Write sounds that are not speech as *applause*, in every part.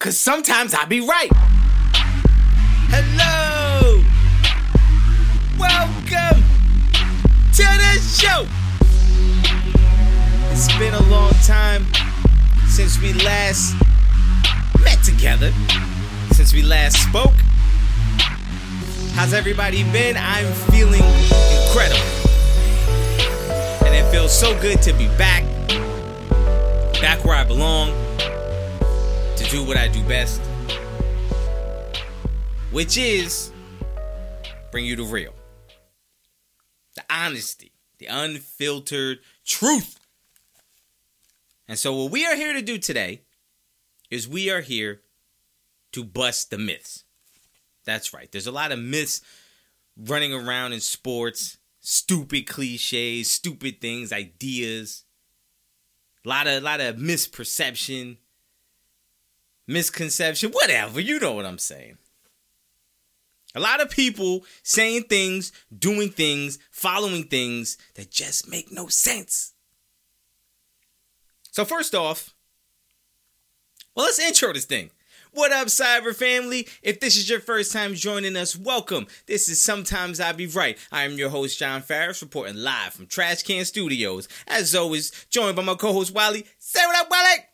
Cause sometimes I be right. Hello! Welcome to the show! It's been a long time since we last met together, since we last spoke. How's everybody been? I'm feeling incredible. And it feels so good to be back, back where I belong, do what I do best, which is bring you the real, the honesty, the unfiltered truth. And so, what we are here to do today is we are here to bust the myths. That's right. There's a lot of myths running around in sports, stupid cliches, stupid things, ideas. A lot of a lot of misperception, misconception, whatever. You know what I'm saying. A lot of people saying things, doing things, following things that just make no sense. So first off, well, let's intro this thing. What up, S.I.B.R. family? If this is your first time joining us, welcome. This is Sometimes I Be Right. I am your host, John Farris, reporting live from Trash Can Studios. As always, joined by my co host, Wally. Say what up, Wally!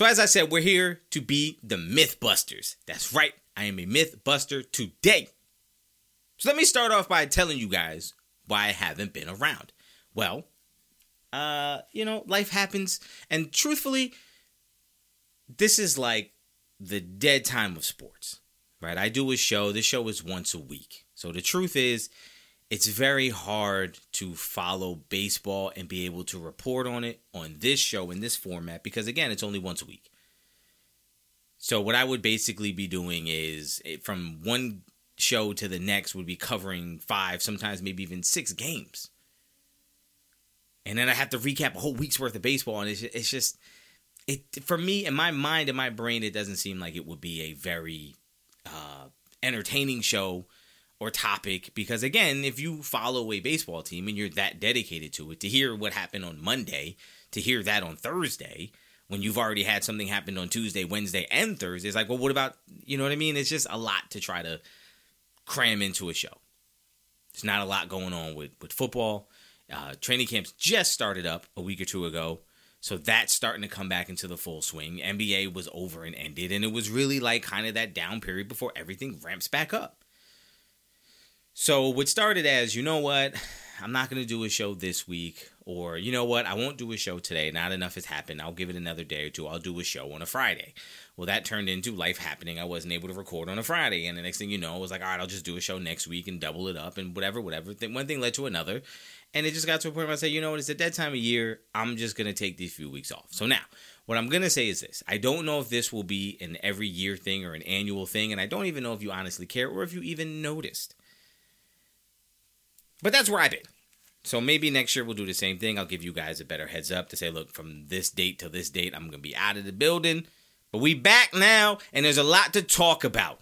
So, as I said, we're here to be the Mythbusters. That's right, I am a Mythbuster today. So, let me start off by telling you guys why I haven't been around. Well, uh, you know, life happens, and truthfully, this is like the dead time of sports, right? I do a show. This show is once a week. So the truth is, it's very hard to follow baseball and be able to report on it on this show in this format because again, it's only once a week. So what I would basically be doing is eh, from one show to the next would be covering five, sometimes maybe even six games and then I have to recap a whole week's worth of baseball, and it's it's just it for me in my mind in my brain it doesn't seem like it would be a very uh, entertaining show or topic because again if you follow a baseball team and you're that dedicated to it to hear what happened on monday to hear that on thursday when you've already had something happen on tuesday wednesday and thursday it's like well what about you know what i mean it's just a lot to try to cram into a show there's not a lot going on with with football uh, training camps just started up a week or two ago. So that's starting to come back into the full swing. NBA was over and ended, and it was really like kind of that down period before everything ramps back up. So what started as, you know what, I'm not going to do a show this week, or you know what, I won't do a show today. Not enough has happened. I'll give it another day or two. I'll do a show on a Friday. Well, that turned into life happening. I wasn't able to record on a Friday, and the next thing you know, I was like, all right, I'll just do a show next week and double it up, and whatever, whatever. One thing led to another, and it just got to a point where I said, you know what, it's at that time of year. I'm just going to take these few weeks off. So now, what I'm going to say is this I don't know if this will be an every year thing or an annual thing. And I don't even know if you honestly care or if you even noticed. But that's where I've been. So maybe next year we'll do the same thing. I'll give you guys a better heads up to say, look, from this date to this date, I'm to be out of the building. But we back now, and there's a lot to talk about.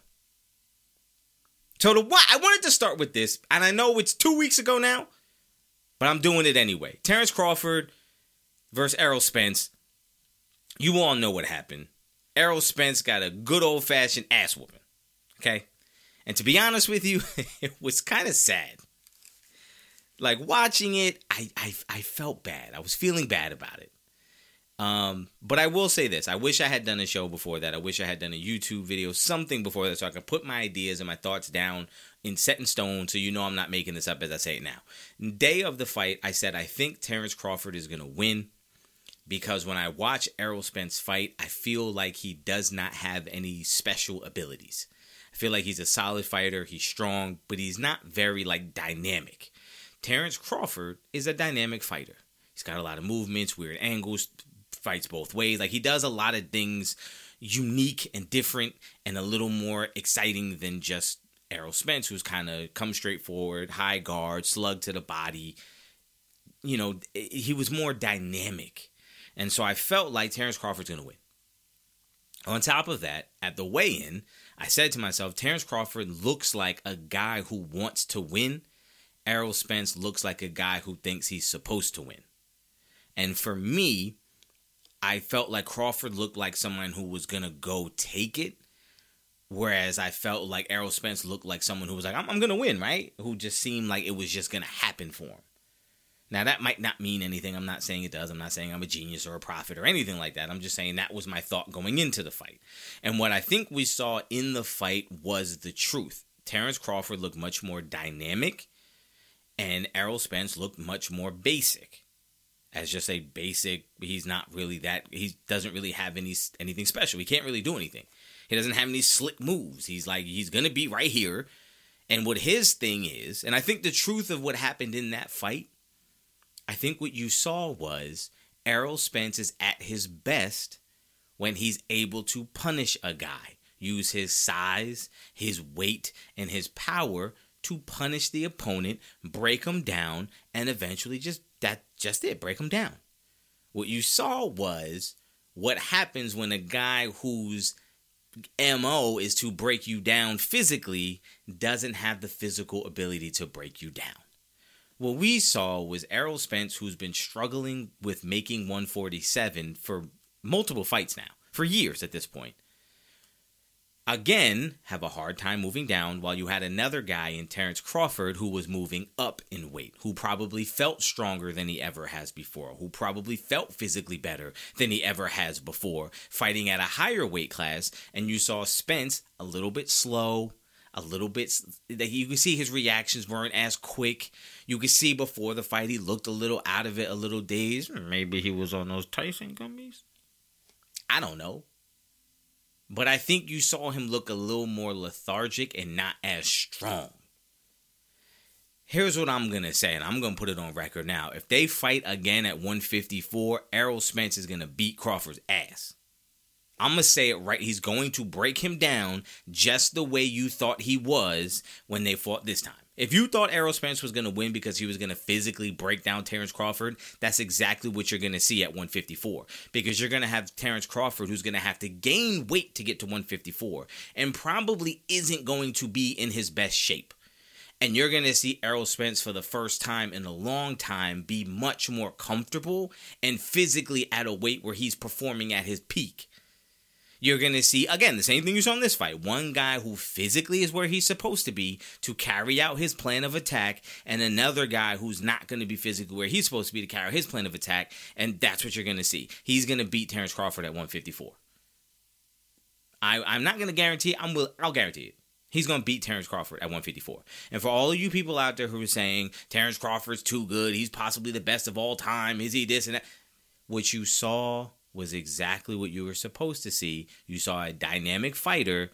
So the why I wanted to start with this, and I know it's two weeks ago now, but I'm doing it anyway. Terrence Crawford versus Errol Spence. You all know what happened. Errol Spence got a good old fashioned ass whooping. Okay? And to be honest with you, *laughs* it was kind of sad. Like watching it, I, I I felt bad. I was feeling bad about it. Um, but I will say this: I wish I had done a show before that. I wish I had done a YouTube video, something before that, so I could put my ideas and my thoughts down in set in stone, so you know I'm not making this up as I say it now. Day of the fight, I said I think Terrence Crawford is gonna win because when I watch Errol Spence fight, I feel like he does not have any special abilities. I feel like he's a solid fighter. He's strong, but he's not very like dynamic. Terrence Crawford is a dynamic fighter. He's got a lot of movements, weird angles, fights both ways. Like he does a lot of things unique and different and a little more exciting than just Errol Spence, who's kind of come straight forward, high guard, slug to the body. You know, he was more dynamic. And so I felt like Terrence Crawford's going to win. On top of that, at the weigh in, I said to myself, Terrence Crawford looks like a guy who wants to win Errol Spence looks like a guy who thinks he's supposed to win. And for me, I felt like Crawford looked like someone who was gonna go take it. Whereas I felt like Errol Spence looked like someone who was like, I'm, I'm gonna win, right? Who just seemed like it was just gonna happen for him. Now that might not mean anything. I'm not saying it does. I'm not saying I'm a genius or a prophet or anything like that. I'm just saying that was my thought going into the fight. And what I think we saw in the fight was the truth. Terrence Crawford looked much more dynamic and Errol Spence looked much more basic as just a basic. He's not really that. He doesn't really have any anything special. He can't really do anything. He doesn't have any slick moves. He's like he's gonna be right here. And what his thing is, and I think the truth of what happened in that fight, I think what you saw was Errol Spence is at his best when he's able to punish a guy, use his size, his weight, and his power to punish the opponent, break him down, and eventually just that just it, break him down. What you saw was what happens when a guy whose MO is to break you down physically doesn't have the physical ability to break you down. What we saw was Errol Spence, who's been struggling with making 147 for multiple fights now, for years at this point again have a hard time moving down while you had another guy in Terrence Crawford who was moving up in weight, who probably felt stronger than he ever has before, who probably felt physically better than he ever has before, fighting at a higher weight class. And you saw Spence a little bit slow, a little bit that you could see his reactions weren't as quick. You could see before the fight he looked a little out of it, a little dazed. Maybe he was on those Tyson gummies. I don't know. But I think you saw him look a little more lethargic and not as strong. Here's what I'm going to say, and I'm going to put it on record now. If they fight again at 154, Errol Spence is going to beat Crawford's ass. I'm going to say it right. He's going to break him down just the way you thought he was when they fought this time. If you thought Errol Spence was going to win because he was going to physically break down Terrence Crawford, that's exactly what you're going to see at 154. Because you're going to have Terrence Crawford who's going to have to gain weight to get to 154 and probably isn't going to be in his best shape. And you're going to see Errol Spence for the first time in a long time be much more comfortable and physically at a weight where he's performing at his peak you're going to see, again, the same thing you saw in this fight. One guy who physically is where he's supposed to be to carry out his plan of attack, and another guy who's not going to be physically where he's supposed to be to carry out his plan of attack, and that's what you're going to see. He's going to beat Terrence Crawford at 154. I, I'm not going to guarantee, I'm will, I'll guarantee it. He's going to beat Terrence Crawford at 154. And for all of you people out there who are saying Terrence Crawford's too good, he's possibly the best of all time, is he this and that? What you saw was exactly what you were supposed to see. You saw a dynamic fighter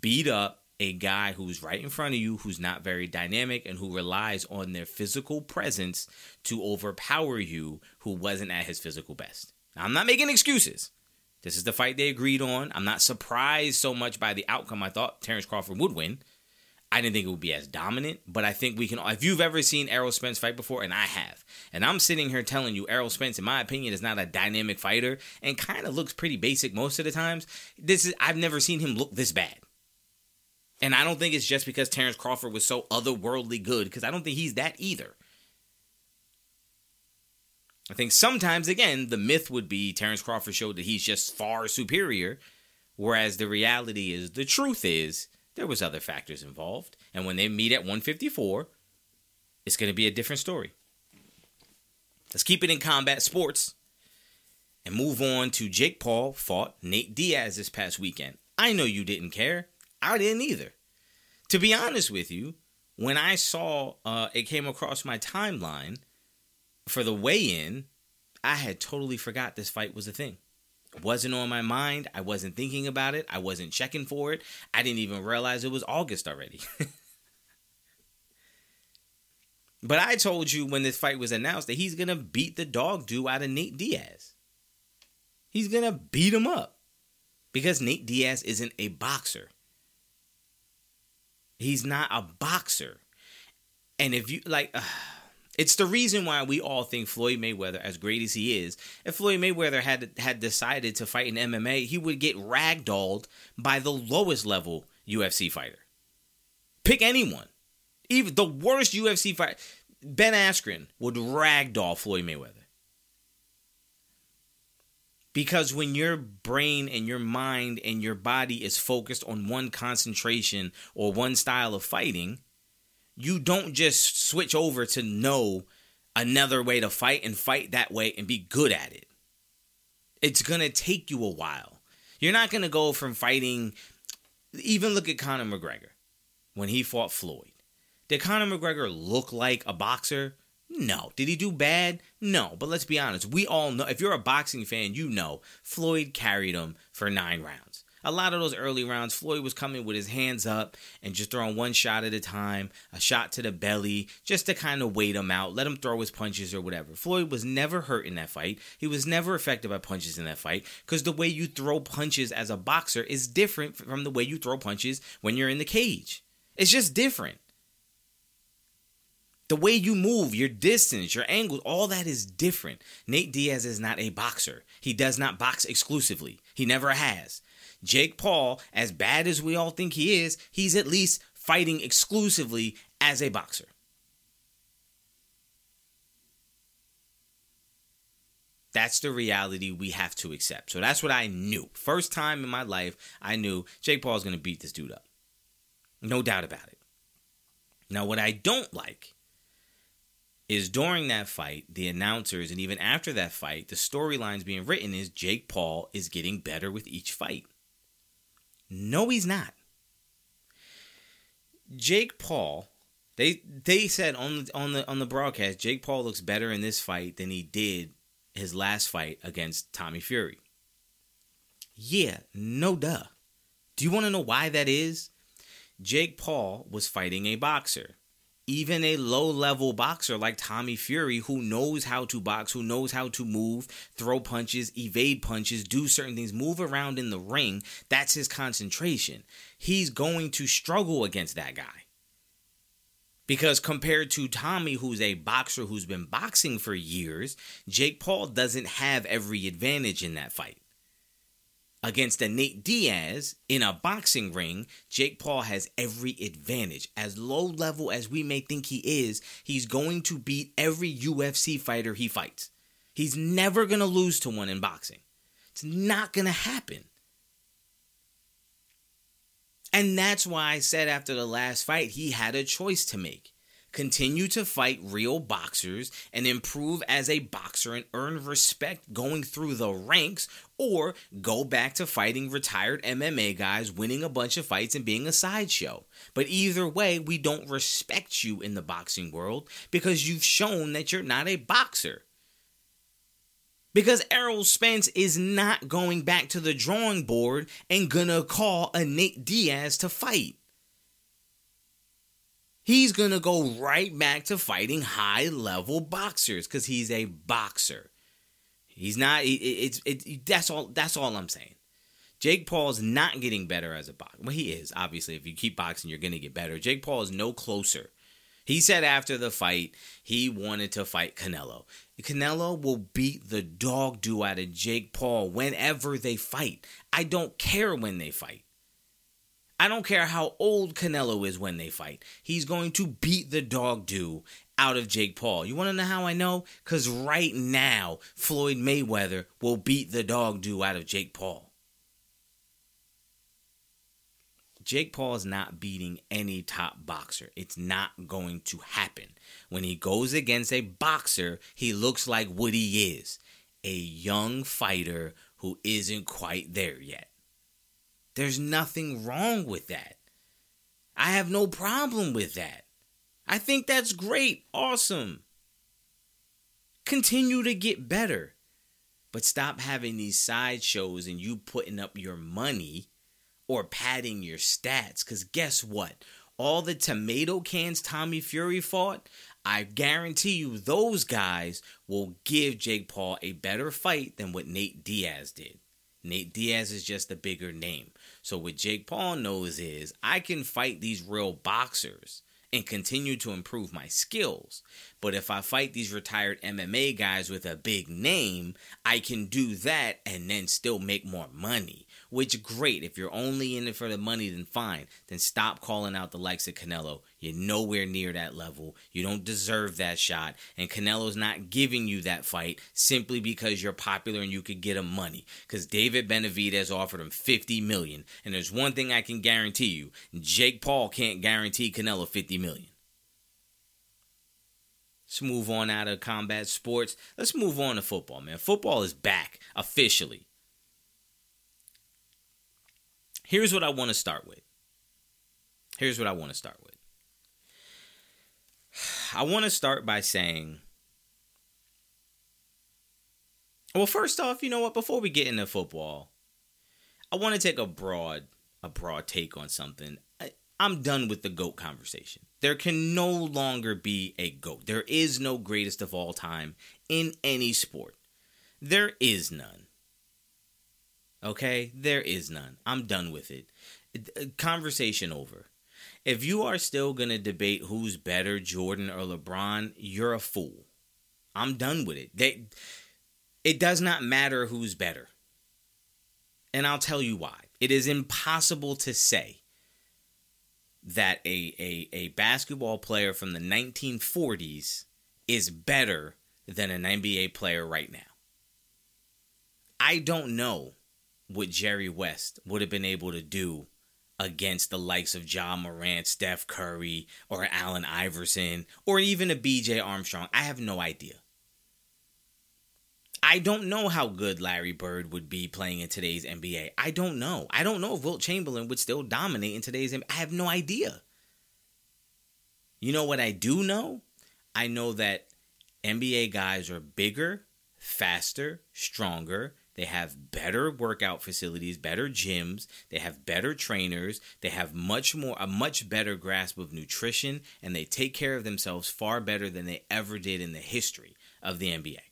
beat up a guy who's right in front of you, who's not very dynamic, and who relies on their physical presence to overpower you, who wasn't at his physical best. Now, I'm not making excuses. This is the fight they agreed on. I'm not surprised so much by the outcome. I thought Terrence Crawford would win. I didn't think it would be as dominant, but I think we can. If you've ever seen Errol Spence fight before, and I have, and I'm sitting here telling you, Errol Spence, in my opinion, is not a dynamic fighter and kind of looks pretty basic most of the times. This is I've never seen him look this bad. And I don't think it's just because Terrence Crawford was so otherworldly good, because I don't think he's that either. I think sometimes, again, the myth would be Terrence Crawford showed that he's just far superior, whereas the reality is, the truth is, there was other factors involved. And when they meet at 154, it's going to be a different story. Let's keep it in combat sports and move on to Jake Paul fought Nate Diaz this past weekend. I know you didn't care. I didn't either. To be honest with you, when I saw uh, it came across my timeline for the weigh-in, I had totally forgot this fight was a thing. Wasn't on my mind. I wasn't thinking about it. I wasn't checking for it. I didn't even realize it was August already. *laughs* but I told you when this fight was announced that he's going to beat the dog do out of Nate Diaz. He's going to beat him up because Nate Diaz isn't a boxer. He's not a boxer. And if you like. *sighs* Uh, it's the reason why we all think Floyd Mayweather, as great as he is, if Floyd Mayweather had had decided to fight in MMA, he would get ragdolled by the lowest level UFC fighter. Pick anyone, even the worst UFC fighter. Ben Askren would ragdoll Floyd Mayweather. Because when your brain and your mind and your body is focused on one concentration or one style of fighting, you don't just switch over to know another way to fight and fight that way and be good at it. It's going to take you a while. You're not going to go from fighting, even look at Conor McGregor when he fought Floyd. Did Conor McGregor look like a boxer? No. Did he do bad? No. But let's be honest. We all know, if you're a boxing fan, you know Floyd carried him for nine rounds. A lot of those early rounds, Floyd was coming with his hands up and just throwing one shot at a time, a shot to the belly, just to kind of wait him out, let him throw his punches or whatever. Floyd was never hurt in that fight. He was never affected by punches in that fight because the way you throw punches as a boxer is different from the way you throw punches when you're in the cage. It's just different. The way you move, your distance, your angles, all that is different. Nate Diaz is not a boxer. He does not box exclusively. He never has. Jake Paul, as bad as we all think he is, he's at least fighting exclusively as a boxer. That's the reality we have to accept. So that's what I knew. First time in my life, I knew Jake Paul's going to beat this dude up. No doubt about it. Now, what I don't like is during that fight, the announcers, and even after that fight, the storylines being written is Jake Paul is getting better with each fight. No, he's not. Jake Paul, they they said on the on the on the broadcast, Jake Paul looks better in this fight than he did his last fight against Tommy Fury. Yeah, no duh. Do you want to know why that is? Jake Paul was fighting a boxer even a low level boxer like Tommy Fury, who knows how to box, who knows how to move, throw punches, evade punches, do certain things, move around in the ring, that's his concentration. He's going to struggle against that guy. Because compared to Tommy, who's a boxer who's been boxing for years, Jake Paul doesn't have every advantage in that fight against a Nate Diaz in a boxing ring, Jake Paul has every advantage. As low level as we may think he is, he's going to beat every UFC fighter he fights. He's never going to lose to one in boxing. It's not going to happen. And that's why I said after the last fight, he had a choice to make continue to fight real boxers and improve as a boxer and earn respect going through the ranks, or go back to fighting retired MMA guys, winning a bunch of fights and being a sideshow. But either way, we don't respect you in the boxing world because you've shown that you're not a boxer. Because Errol Spence is not going back to the drawing board and gonna call a Nate Diaz to fight he's going to go right back to fighting high level boxers because he's a boxer. He's not. It, it's it, That's all. That's all I'm saying. Jake Paul's not getting better as a boxer. Well, he is obviously. If you keep boxing, you're going to get better. Jake Paul is no closer. He said after the fight he wanted to fight Canelo. Canelo will beat the dog do out of Jake Paul whenever they fight. I don't care when they fight. I don't care how old Canelo is when they fight. He's going to beat the dog do out of Jake Paul. You want to know how I know? Because right now, Floyd Mayweather will beat the dog do out of Jake Paul. Jake Paul is not beating any top boxer. It's not going to happen. When he goes against a boxer, he looks like what he is a young fighter who isn't quite there yet. There's nothing wrong with that. I have no problem with that. I think that's great. Awesome. Continue to get better. But stop having these sideshows and you putting up your money or padding your stats. Because guess what? All the tomato cans Tommy Fury fought, I guarantee you those guys will give Jake Paul a better fight than what Nate Diaz did. Nate Diaz is just a bigger name. So what Jake Paul knows is I can fight these real boxers and continue to improve my skills. But if I fight these retired MMA guys with a big name, I can do that and then still make more money. Which great. If you're only in it for the money, then fine. Then stop calling out the likes of Canelo. You're nowhere near that level. You don't deserve that shot. And Canelo's not giving you that fight simply because you're popular and you could get him money. Because David Benavidez offered him 50 million. And there's one thing I can guarantee you Jake Paul can't guarantee Canelo 50 million. Let's move on out of combat sports. Let's move on to football, man. Football is back officially. Here's what I want to start with. Here's what I want to start with. I want to start by saying, well, first off, you know what? Before we get into football, I want to take a broad, a broad take on something. I, I'm done with the GOAT conversation. There can no longer be a GOAT. There is no greatest of all time in any sport. There is none. Okay? There is none. I'm done with it. Uh, conversation over. If you are still going to debate who's better, Jordan or LeBron, you're a fool. I'm done with it. They, it does not matter who's better. And I'll tell you why. It is impossible to say that a, a, a basketball player from the 1940s is better than an NBA player right now. I don't know what Jerry West would have been able to do against the likes of Ja Morant, Steph Curry, or Allen Iverson, or even a BJ Armstrong. I have no idea. I don't know how good Larry Bird would be playing in today's NBA. I don't know. I don't know if Wilt Chamberlain would still dominate in today's NBA. I have no idea. You know what I do know? I know that NBA guys are bigger, faster, stronger, they have better workout facilities, better gyms, they have better trainers, they have much more a much better grasp of nutrition and they take care of themselves far better than they ever did in the history of the NBA.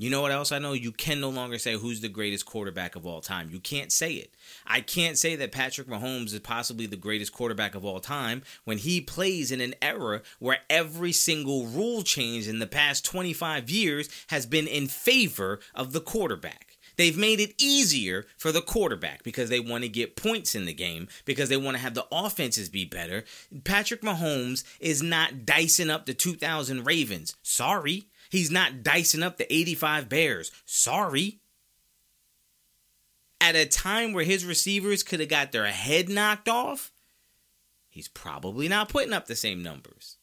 You know what else I know? You can no longer say who's the greatest quarterback of all time. You can't say it. I can't say that Patrick Mahomes is possibly the greatest quarterback of all time when he plays in an era where every single rule change in the past 25 years has been in favor of the quarterback. They've made it easier for the quarterback because they want to get points in the game, because they want to have the offenses be better. Patrick Mahomes is not dicing up the 2000 Ravens. Sorry. He's not dicing up the 85 Bears. Sorry. At a time where his receivers could have got their head knocked off, he's probably not putting up the same numbers.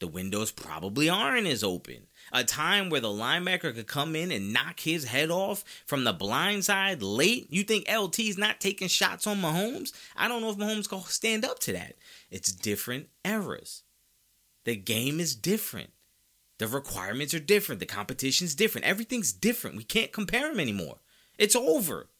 The windows probably aren't as open. A time where the linebacker could come in and knock his head off from the blind side late. You think LT's not taking shots on Mahomes? I don't know if Mahomes can stand up to that. It's different eras. The game is different. The requirements are different. The competition's different. Everything's different. We can't compare them anymore. It's over.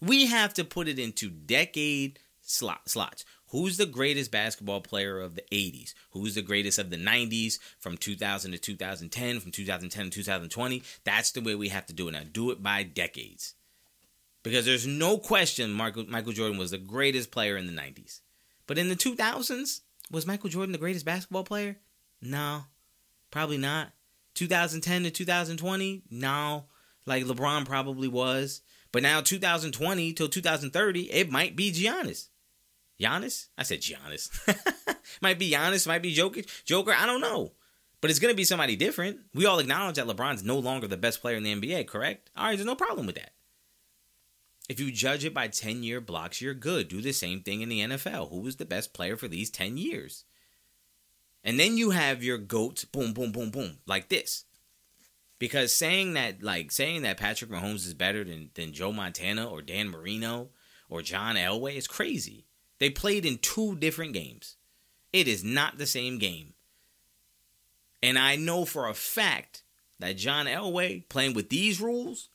We have to put it into decade slot, slots. Who's the greatest basketball player of the 80s? Who's the greatest of the 90s from 2000 to 2010, from 2010 to 2020? That's the way we have to do it now. Do it by decades. Because there's no question Michael, Michael Jordan was the greatest player in the 90s. But in the 2000s, was Michael Jordan the greatest basketball player? No. Probably not. 2010 to 2020, no. Like LeBron probably was. But now 2020 till 2030, it might be Giannis. Giannis? I said Giannis. *laughs* might be Giannis, might be Joker. Joker, I don't know. But it's going to be somebody different. We all acknowledge that LeBron's no longer the best player in the NBA, correct? All right, there's no problem with that. If you judge it by 10 year blocks, you're good. Do the same thing in the NFL. Who was the best player for these 10 years? And then you have your goats, boom, boom, boom, boom, like this. Because saying that, like saying that Patrick Mahomes is better than, than Joe Montana or Dan Marino or John Elway is crazy. They played in two different games. It is not the same game. And I know for a fact that John Elway playing with these rules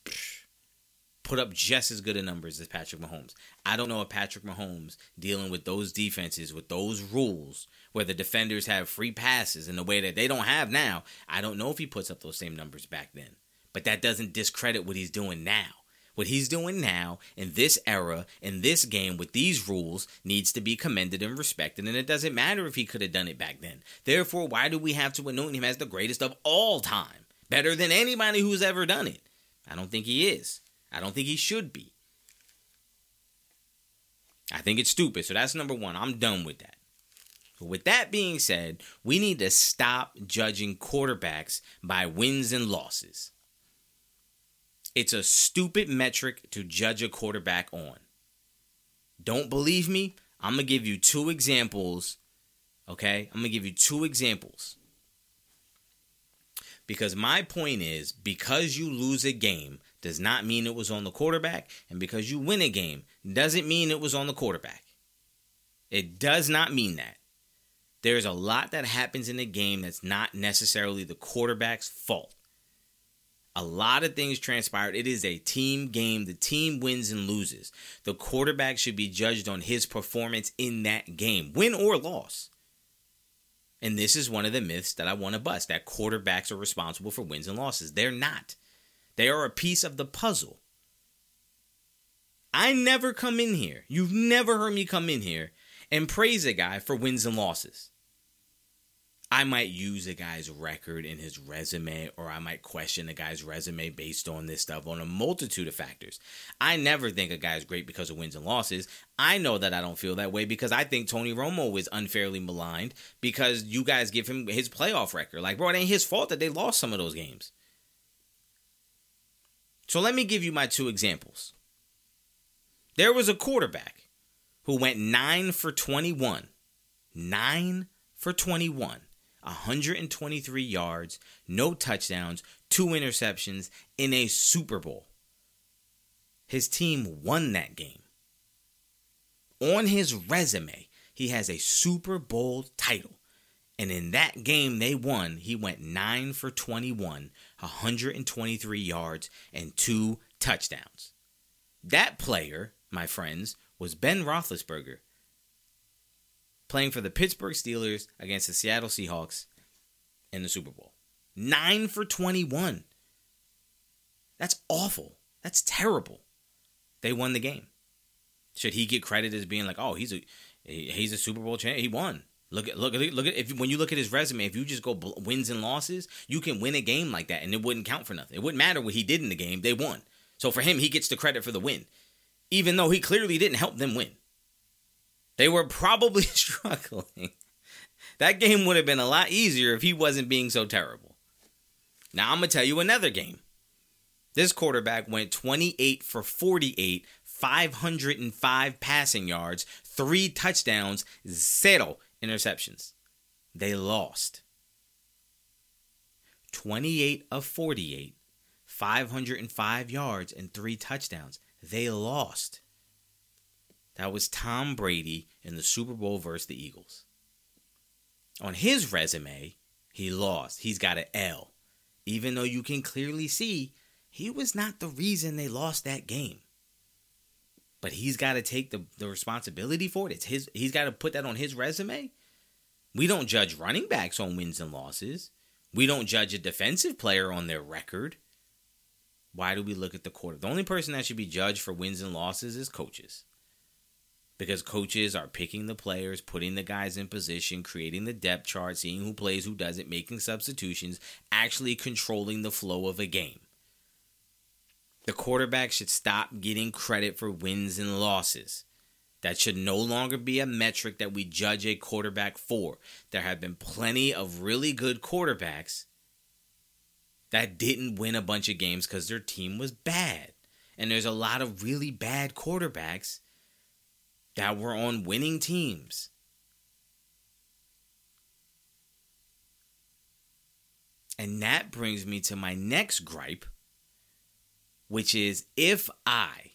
put up just as good a numbers as Patrick Mahomes. I don't know if Patrick Mahomes dealing with those defenses with those rules where the defenders have free passes in a way that they don't have now. I don't know if he puts up those same numbers back then. But that doesn't discredit what he's doing now. What he's doing now in this era, in this game, with these rules, needs to be commended and respected. And it doesn't matter if he could have done it back then. Therefore, why do we have to anoint him as the greatest of all time? Better than anybody who's ever done it. I don't think he is. I don't think he should be. I think it's stupid. So that's number one. I'm done with that. But With that being said, we need to stop judging quarterbacks by wins and losses. It's a stupid metric to judge a quarterback on. Don't believe me? I'm going to give you two examples. Okay? I'm going to give you two examples. Because my point is because you lose a game does not mean it was on the quarterback, and because you win a game doesn't mean it was on the quarterback. It does not mean that. There's a lot that happens in a game that's not necessarily the quarterback's fault. A lot of things transpired. It is a team game. The team wins and loses. The quarterback should be judged on his performance in that game, win or loss. And this is one of the myths that I want to bust that quarterbacks are responsible for wins and losses. They're not, they are a piece of the puzzle. I never come in here, you've never heard me come in here and praise a guy for wins and losses. I might use a guy's record in his resume, or I might question a guy's resume based on this stuff on a multitude of factors. I never think a guy's great because of wins and losses. I know that I don't feel that way because I think Tony Romo is unfairly maligned because you guys give him his playoff record. Like, bro, it ain't his fault that they lost some of those games. So let me give you my two examples. There was a quarterback who went 9 for 21. 9 for 21 123 yards, no touchdowns, two interceptions in a Super Bowl. His team won that game. On his resume, he has a Super Bowl title. And in that game they won, he went 9 for 21, 123 yards, and two touchdowns. That player, my friends, was Ben Roethlisberger playing for the Pittsburgh Steelers against the Seattle Seahawks in the Super Bowl. 9 for 21. That's awful. That's terrible. They won the game. Should he get credit as being like, "Oh, he's a he's a Super Bowl champ. He won." Look at look at look at if when you look at his resume, if you just go wins and losses, you can win a game like that and it wouldn't count for nothing. It wouldn't matter what he did in the game. They won. So for him, he gets the credit for the win. Even though he clearly didn't help them win. They were probably *laughs* struggling. That game would have been a lot easier if he wasn't being so terrible. Now I'm to tell you another game. This quarterback went 28 for 48, 505 passing yards, three touchdowns, zero interceptions. They lost. 28 of 48, 505 yards, and three touchdowns. They lost. That was Tom Brady in the Super Bowl versus the Eagles. On his resume, he lost. He's got an L. Even though you can clearly see he was not the reason they lost that game. But he's got to take the, the responsibility for it. It's his he's got to put that on his resume. We don't judge running backs on wins and losses. We don't judge a defensive player on their record. Why do we look at the quarter? The only person that should be judged for wins and losses is coaches because coaches are picking the players, putting the guys in position, creating the depth chart, seeing who plays, who doesn't, making substitutions, actually controlling the flow of a game. The quarterback should stop getting credit for wins and losses. That should no longer be a metric that we judge a quarterback for. There have been plenty of really good quarterbacks that didn't win a bunch of games because their team was bad. And there's a lot of really bad quarterbacks that were on winning teams. And that brings me to my next gripe, which is if I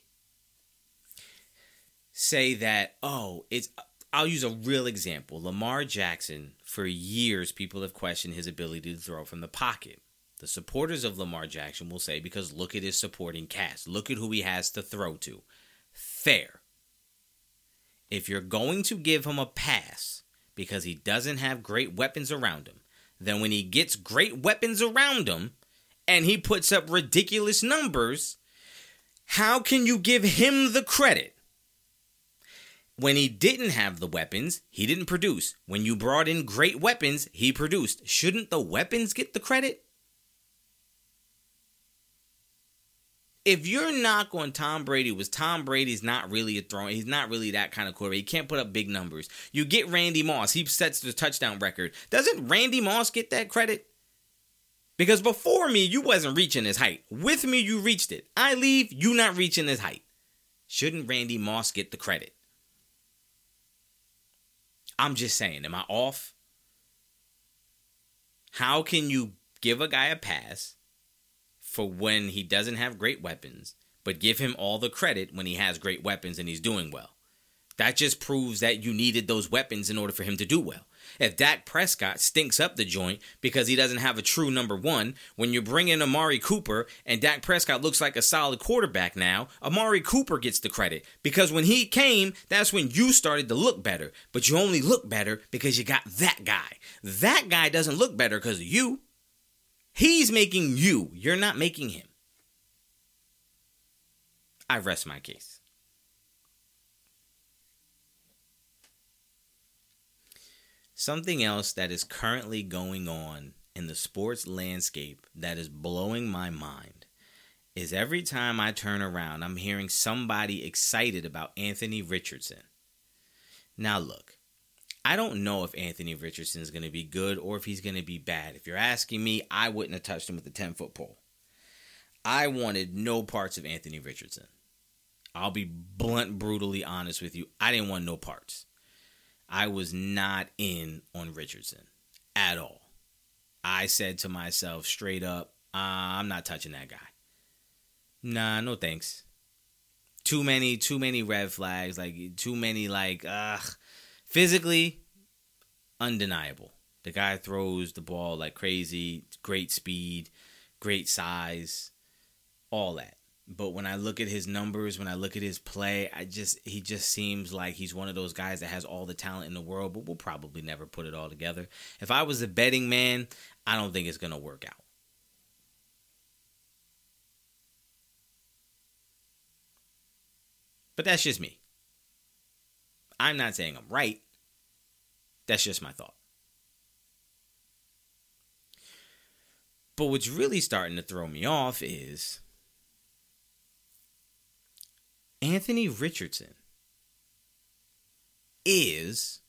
say that, oh, it's, I'll use a real example. Lamar Jackson, for years, people have questioned his ability to throw from the pocket. The supporters of Lamar Jackson will say, because look at his supporting cast, look at who he has to throw to. Fair if you're going to give him a pass because he doesn't have great weapons around him, then when he gets great weapons around him and he puts up ridiculous numbers, how can you give him the credit? When he didn't have the weapons, he didn't produce. When you brought in great weapons, he produced. Shouldn't the weapons get the credit? if you're knock on Tom Brady was Tom Brady's not really a throw. He's not really that kind of quarterback. He can't put up big numbers. You get Randy Moss. He sets the touchdown record. Doesn't Randy Moss get that credit? Because before me, you wasn't reaching his height. With me, you reached it. I leave, you not reaching his height. Shouldn't Randy Moss get the credit? I'm just saying, am I off? How can you give a guy a pass for when he doesn't have great weapons, but give him all the credit when he has great weapons and he's doing well? That just proves that you needed those weapons in order for him to do well. If Dak Prescott stinks up the joint because he doesn't have a true number one, when you bring in Amari Cooper and Dak Prescott looks like a solid quarterback now, Amari Cooper gets the credit because when he came, that's when you started to look better. But you only look better because you got that guy. That guy doesn't look better because of you. He's making you, you're not making him. I rest my case. Something else that is currently going on in the sports landscape that is blowing my mind is every time I turn around, I'm hearing somebody excited about Anthony Richardson. Now, look, I don't know if Anthony Richardson is going to be good or if he's going to be bad. If you're asking me, I wouldn't have touched him with a 10 foot pole. I wanted no parts of Anthony Richardson. I'll be blunt, brutally honest with you. I didn't want no parts. I was not in on Richardson at all. I said to myself straight up, uh, I'm not touching that guy. Nah, no thanks. Too many, too many red flags. Like too many, like ugh. Physically, undeniable. The guy throws the ball like crazy. Great speed, great size, all that. But when I look at his numbers, when I look at his play, I just he just seems like he's one of those guys that has all the talent in the world, but will probably never put it all together. If I was a betting man, I don't think it's gonna work out. But that's just me. I'm not saying I'm right. That's just my thought. But what's really starting to throw me off is Anthony Richardson is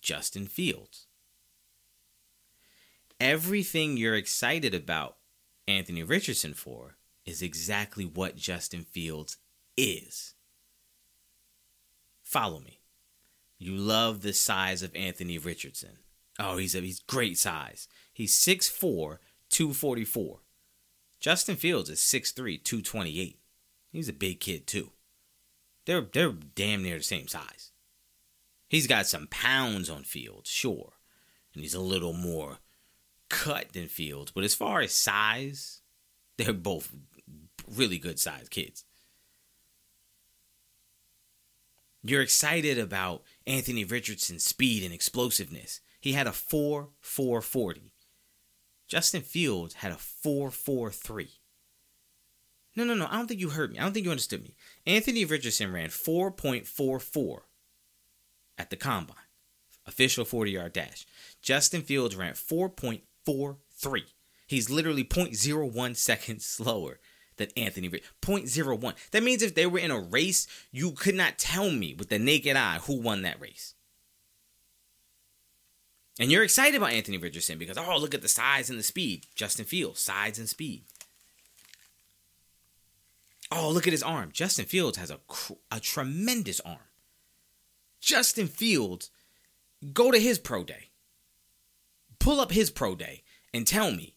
Justin Fields. Everything you're excited about Anthony Richardson for is exactly what Justin Fields is. Follow me. You love the size of Anthony Richardson. Oh, he's a he's great size. He's 6'4, 244. Justin Fields is 6'3, 228. He's a big kid too. They're they're damn near the same size. He's got some pounds on Fields, sure, and he's a little more cut than Fields. But as far as size, they're both really good sized kids. You're excited about Anthony Richardson's speed and explosiveness. He had a 4 4 40. Justin Fields had a 4 4 3. No, no, no. I don't think you heard me. I don't think you understood me. Anthony Richardson ran 4.44 at the combine, official 40 yard dash. Justin Fields ran 4.43. He's literally 0.01 seconds *laughs* slower than Anthony Rich. 0.01. That means if they were in a race, you could not tell me with the naked eye who won that race. And you're excited about Anthony Richardson because, oh, look at the size and the speed. Justin Fields, size and speed. Oh, look at his arm. Justin Fields has a, a tremendous arm. Justin Fields, go to his pro day. Pull up his pro day and tell me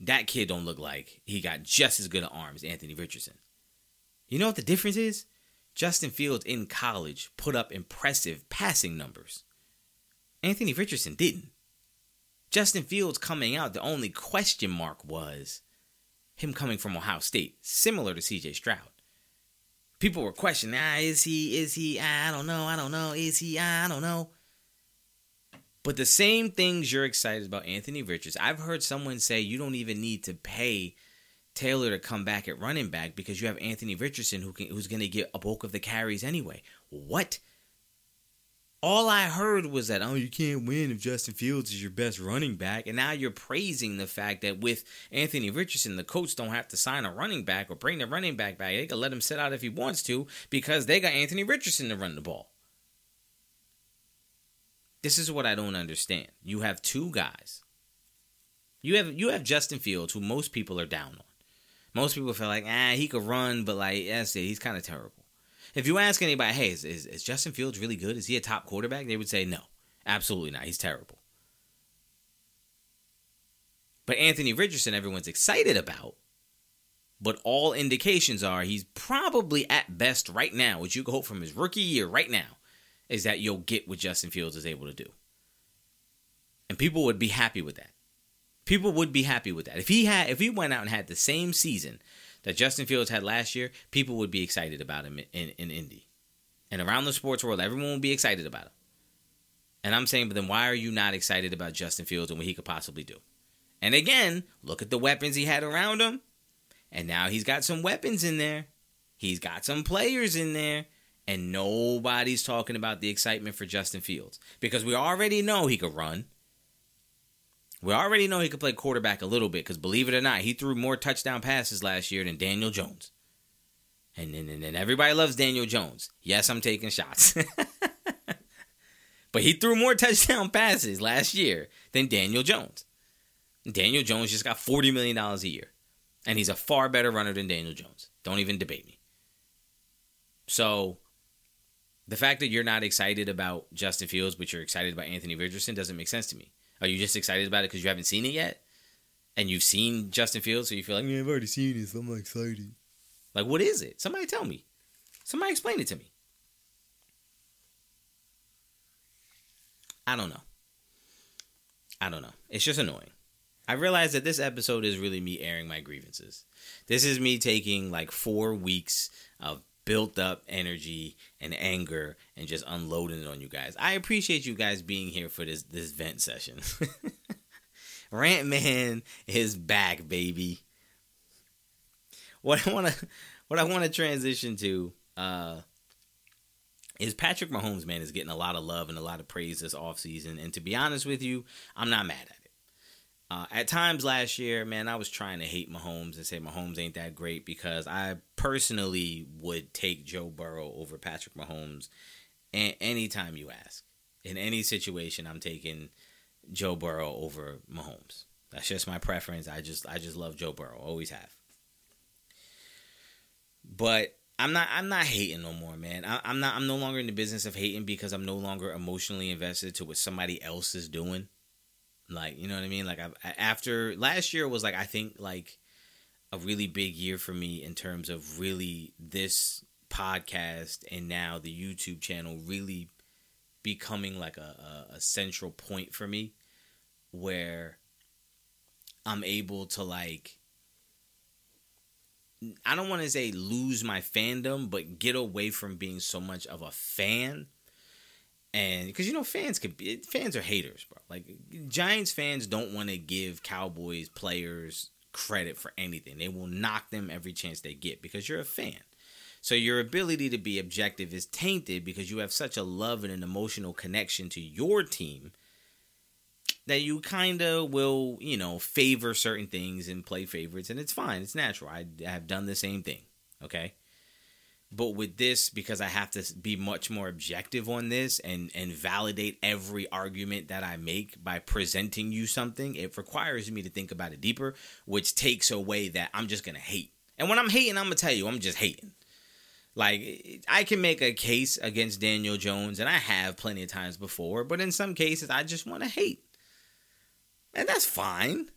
that kid don't look like he got just as good an arm as Anthony Richardson. You know what the difference is? Justin Fields in college put up impressive passing numbers. Anthony Richardson didn't. Justin Fields coming out, the only question mark was him coming from Ohio State, similar to CJ Stroud. People were questioning, ah, is he, is he, I don't know, I don't know, is he, I don't know. But the same things you're excited about Anthony Richards, I've heard someone say you don't even need to pay Taylor to come back at running back because you have Anthony Richardson who can, who's going to get a bulk of the carries anyway. What? All I heard was that, oh, you can't win if Justin Fields is your best running back. And now you're praising the fact that with Anthony Richardson, the coach don't have to sign a running back or bring the running back back. They can let him sit out if he wants to because they got Anthony Richardson to run the ball. This is what I don't understand. You have two guys. You have you have Justin Fields, who most people are down on. Most people feel like, ah, he could run, but like, yes, he's kind of terrible. If you ask anybody, hey, is, is, is Justin Fields really good? Is he a top quarterback? They would say no, absolutely not. He's terrible. But Anthony Richardson, everyone's excited about. But all indications are he's probably at best right now, which you can hope from his rookie year right now, is that you'll get what Justin Fields is able to do. And people would be happy with that. People would be happy with that. If he had if he went out and had the same season that Justin Fields had last year, people would be excited about him in, in, in Indy. And around the sports world, everyone would be excited about him. And I'm saying, but then why are you not excited about Justin Fields and what he could possibly do? And again, look at the weapons he had around him. And now he's got some weapons in there. He's got some players in there. And nobody's talking about the excitement for Justin Fields. Because we already know he could run. We already know he could play quarterback a little bit because believe it or not, he threw more touchdown passes last year than Daniel Jones. And then and, and everybody loves Daniel Jones. Yes, I'm taking shots. *laughs* but he threw more touchdown passes last year than Daniel Jones. Daniel Jones just got $40 million a year. And he's a far better runner than Daniel Jones. Don't even debate me. So the fact that you're not excited about Justin Fields, but you're excited about Anthony Richardson doesn't make sense to me. Are you just excited about it because you haven't seen it yet? And you've seen Justin Fields, so you feel like, yeah, I've already seen it, so I'm excited. Like, what is it? Somebody tell me. Somebody explain it to me. I don't know. I don't know. It's just annoying. I realize that this episode is really me airing my grievances. This is me taking like four weeks of built up energy and anger and just unloading it on you guys. I appreciate you guys being here for this this vent session. *laughs* Rant Man is back, baby. What I want to what I want to transition to uh is Patrick Mahomes, man, is getting a lot of love and a lot of praise this offseason. And to be honest with you, I'm not mad at. Uh, at times last year, man, I was trying to hate Mahomes and say Mahomes ain't that great because I personally would take Joe Burrow over Patrick Mahomes a- anytime you ask. In any situation, I'm taking Joe Burrow over Mahomes. That's just my preference. I just I just love Joe Burrow. Always have. But I'm not I'm not hating no more, man. I, I'm not I'm no longer in the business of hating because I'm no longer emotionally invested to what somebody else is doing. Like, you know what I mean? Like, I, after last year was like, I think like a really big year for me in terms of really this podcast and now the YouTube channel really becoming like a, a, a central point for me where I'm able to like I don't want to say lose my fandom, but get away from being so much of a fan and because you know fans could be fans are haters, bro. Like Giants fans don't want to give Cowboys players credit for anything. They will knock them every chance they get because you're a fan. So your ability to be objective is tainted because you have such a love and an emotional connection to your team that you kind of will, you know, favor certain things and play favorites and it's fine. It's natural. I have done the same thing. Okay? But with this because i have to be much more objective on this and and validate every argument that i make by presenting you something it requires me to think about it deeper which takes away that i'm just gonna hate. And when i'm hating i'm gonna tell you i'm just hating. Like i can make a case against daniel jones and i have plenty of times before but in some cases i just want to hate. And that's fine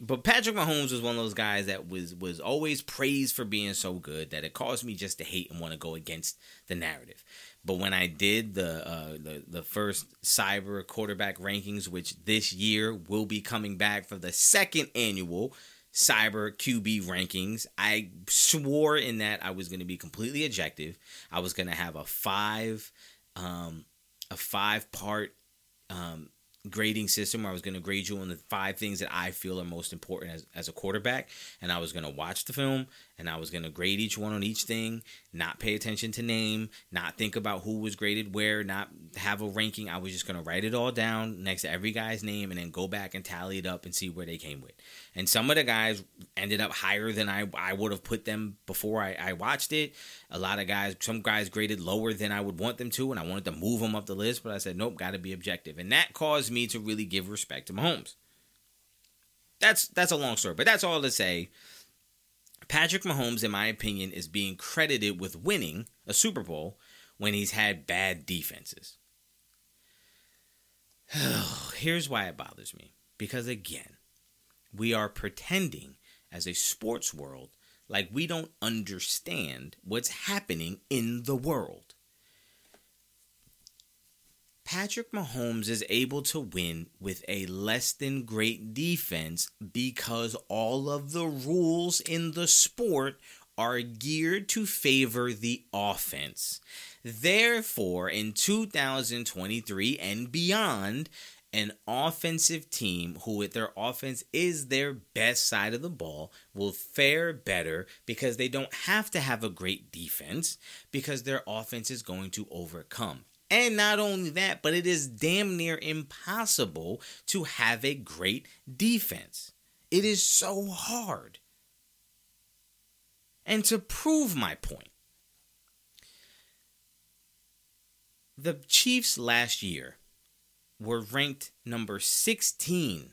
but Patrick Mahomes was one of those guys that was was always praised for being so good that it caused me just to hate and want to go against the narrative. But when I did the uh, the the first S.I.B.R quarterback rankings, which this year will be coming back for the second annual S.I.B.R QB rankings, I swore in that I was going to be completely objective. I was going to have a five um, a five part um, grading system where I was going to grade you on the five things that I feel are most important as, as a quarterback. And I was going to watch the film and I was going to grade each one on each thing, not pay attention to name, not think about who was graded where, not have a ranking. I was just going to write it all down next to every guy's name and then go back and tally it up and see where they came with. And some of the guys ended up higher than I, I would have put them before I, I watched it. A lot of guys, some guys graded lower than I would want them to, and I wanted to move them up the list, but I said, nope, got to be objective. And that caused me to really give respect to Mahomes. That's that's a long story, but that's all to say. Patrick Mahomes, in my opinion, is being credited with winning a Super Bowl when he's had bad defenses. *sighs* Here's why it bothers me. Because again, we are pretending as a sports world like we don't understand what's happening in the world. Patrick Mahomes is able to win with a less than great defense because all of the rules in the sport are geared to favor the offense. Therefore, in 2023 and beyond, an offensive team who with their offense is their best side of the ball will fare better because they don't have to have a great defense because their offense is going to overcome. And not only that, but it is damn near impossible to have a great defense. It is so hard. And to prove my point, the Chiefs last year were ranked number 16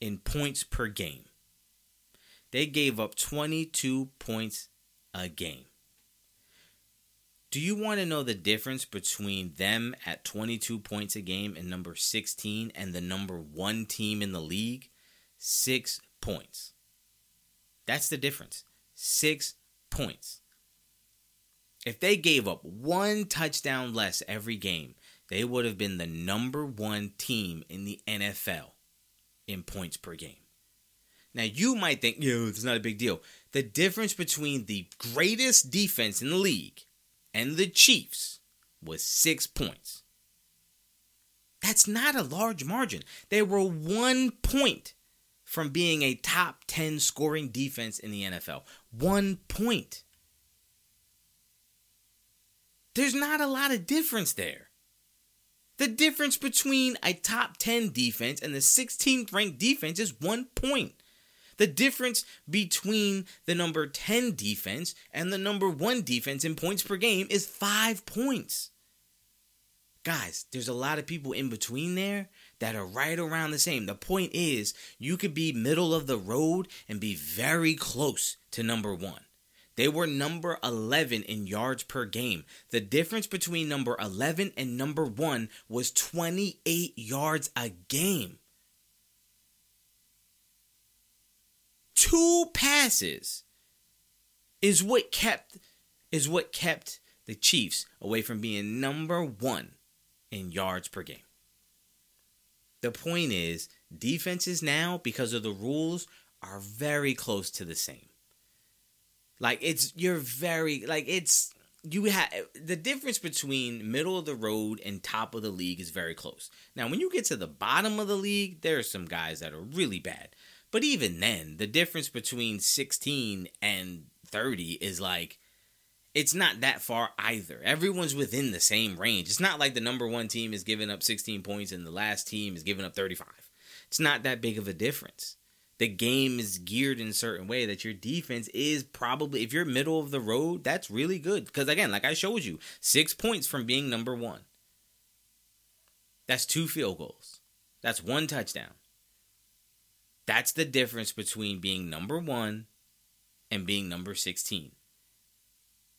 in points per game. They gave up 22 points a game. Do you want to know the difference between them at 22 points a game and number 16 and the number one team in the league? Six points. That's the difference. Six points. If they gave up one touchdown less every game, they would have been the number one team in the NFL in points per game. Now, you might think, yo, it's not a big deal. The difference between the greatest defense in the league and the Chiefs was six points. That's not a large margin. They were one point from being a top 10 scoring defense in the NFL. One point. There's not a lot of difference there. The difference between a top 10 defense and the 16th ranked defense is one point. The difference between the number 10 defense and the number 1 defense in points per game is 5 points. Guys, there's a lot of people in between there that are right around the same. The point is, you could be middle of the road and be very close to number 1. They were number 11 in yards per game. The difference between number 11 and number 1 was 28 yards a game. Two passes is what kept is what kept the Chiefs away from being number 1 in yards per game. The point is, defenses now because of the rules are very close to the same. Like it's you're very like it's you have the difference between middle of the road and top of the league is very close. Now, when you get to the bottom of the league, there are some guys that are really bad. But even then, the difference between 16 and 30 is like it's not that far either. Everyone's within the same range. It's not like the number 1 team is giving up 16 points and the last team is giving up 35. It's not that big of a difference. The game is geared in a certain way that your defense is probably if you're middle of the road, that's really good because again, like I showed you, 6 points from being number 1. That's two field goals. That's one touchdown. That's the difference between being number one and being number 16.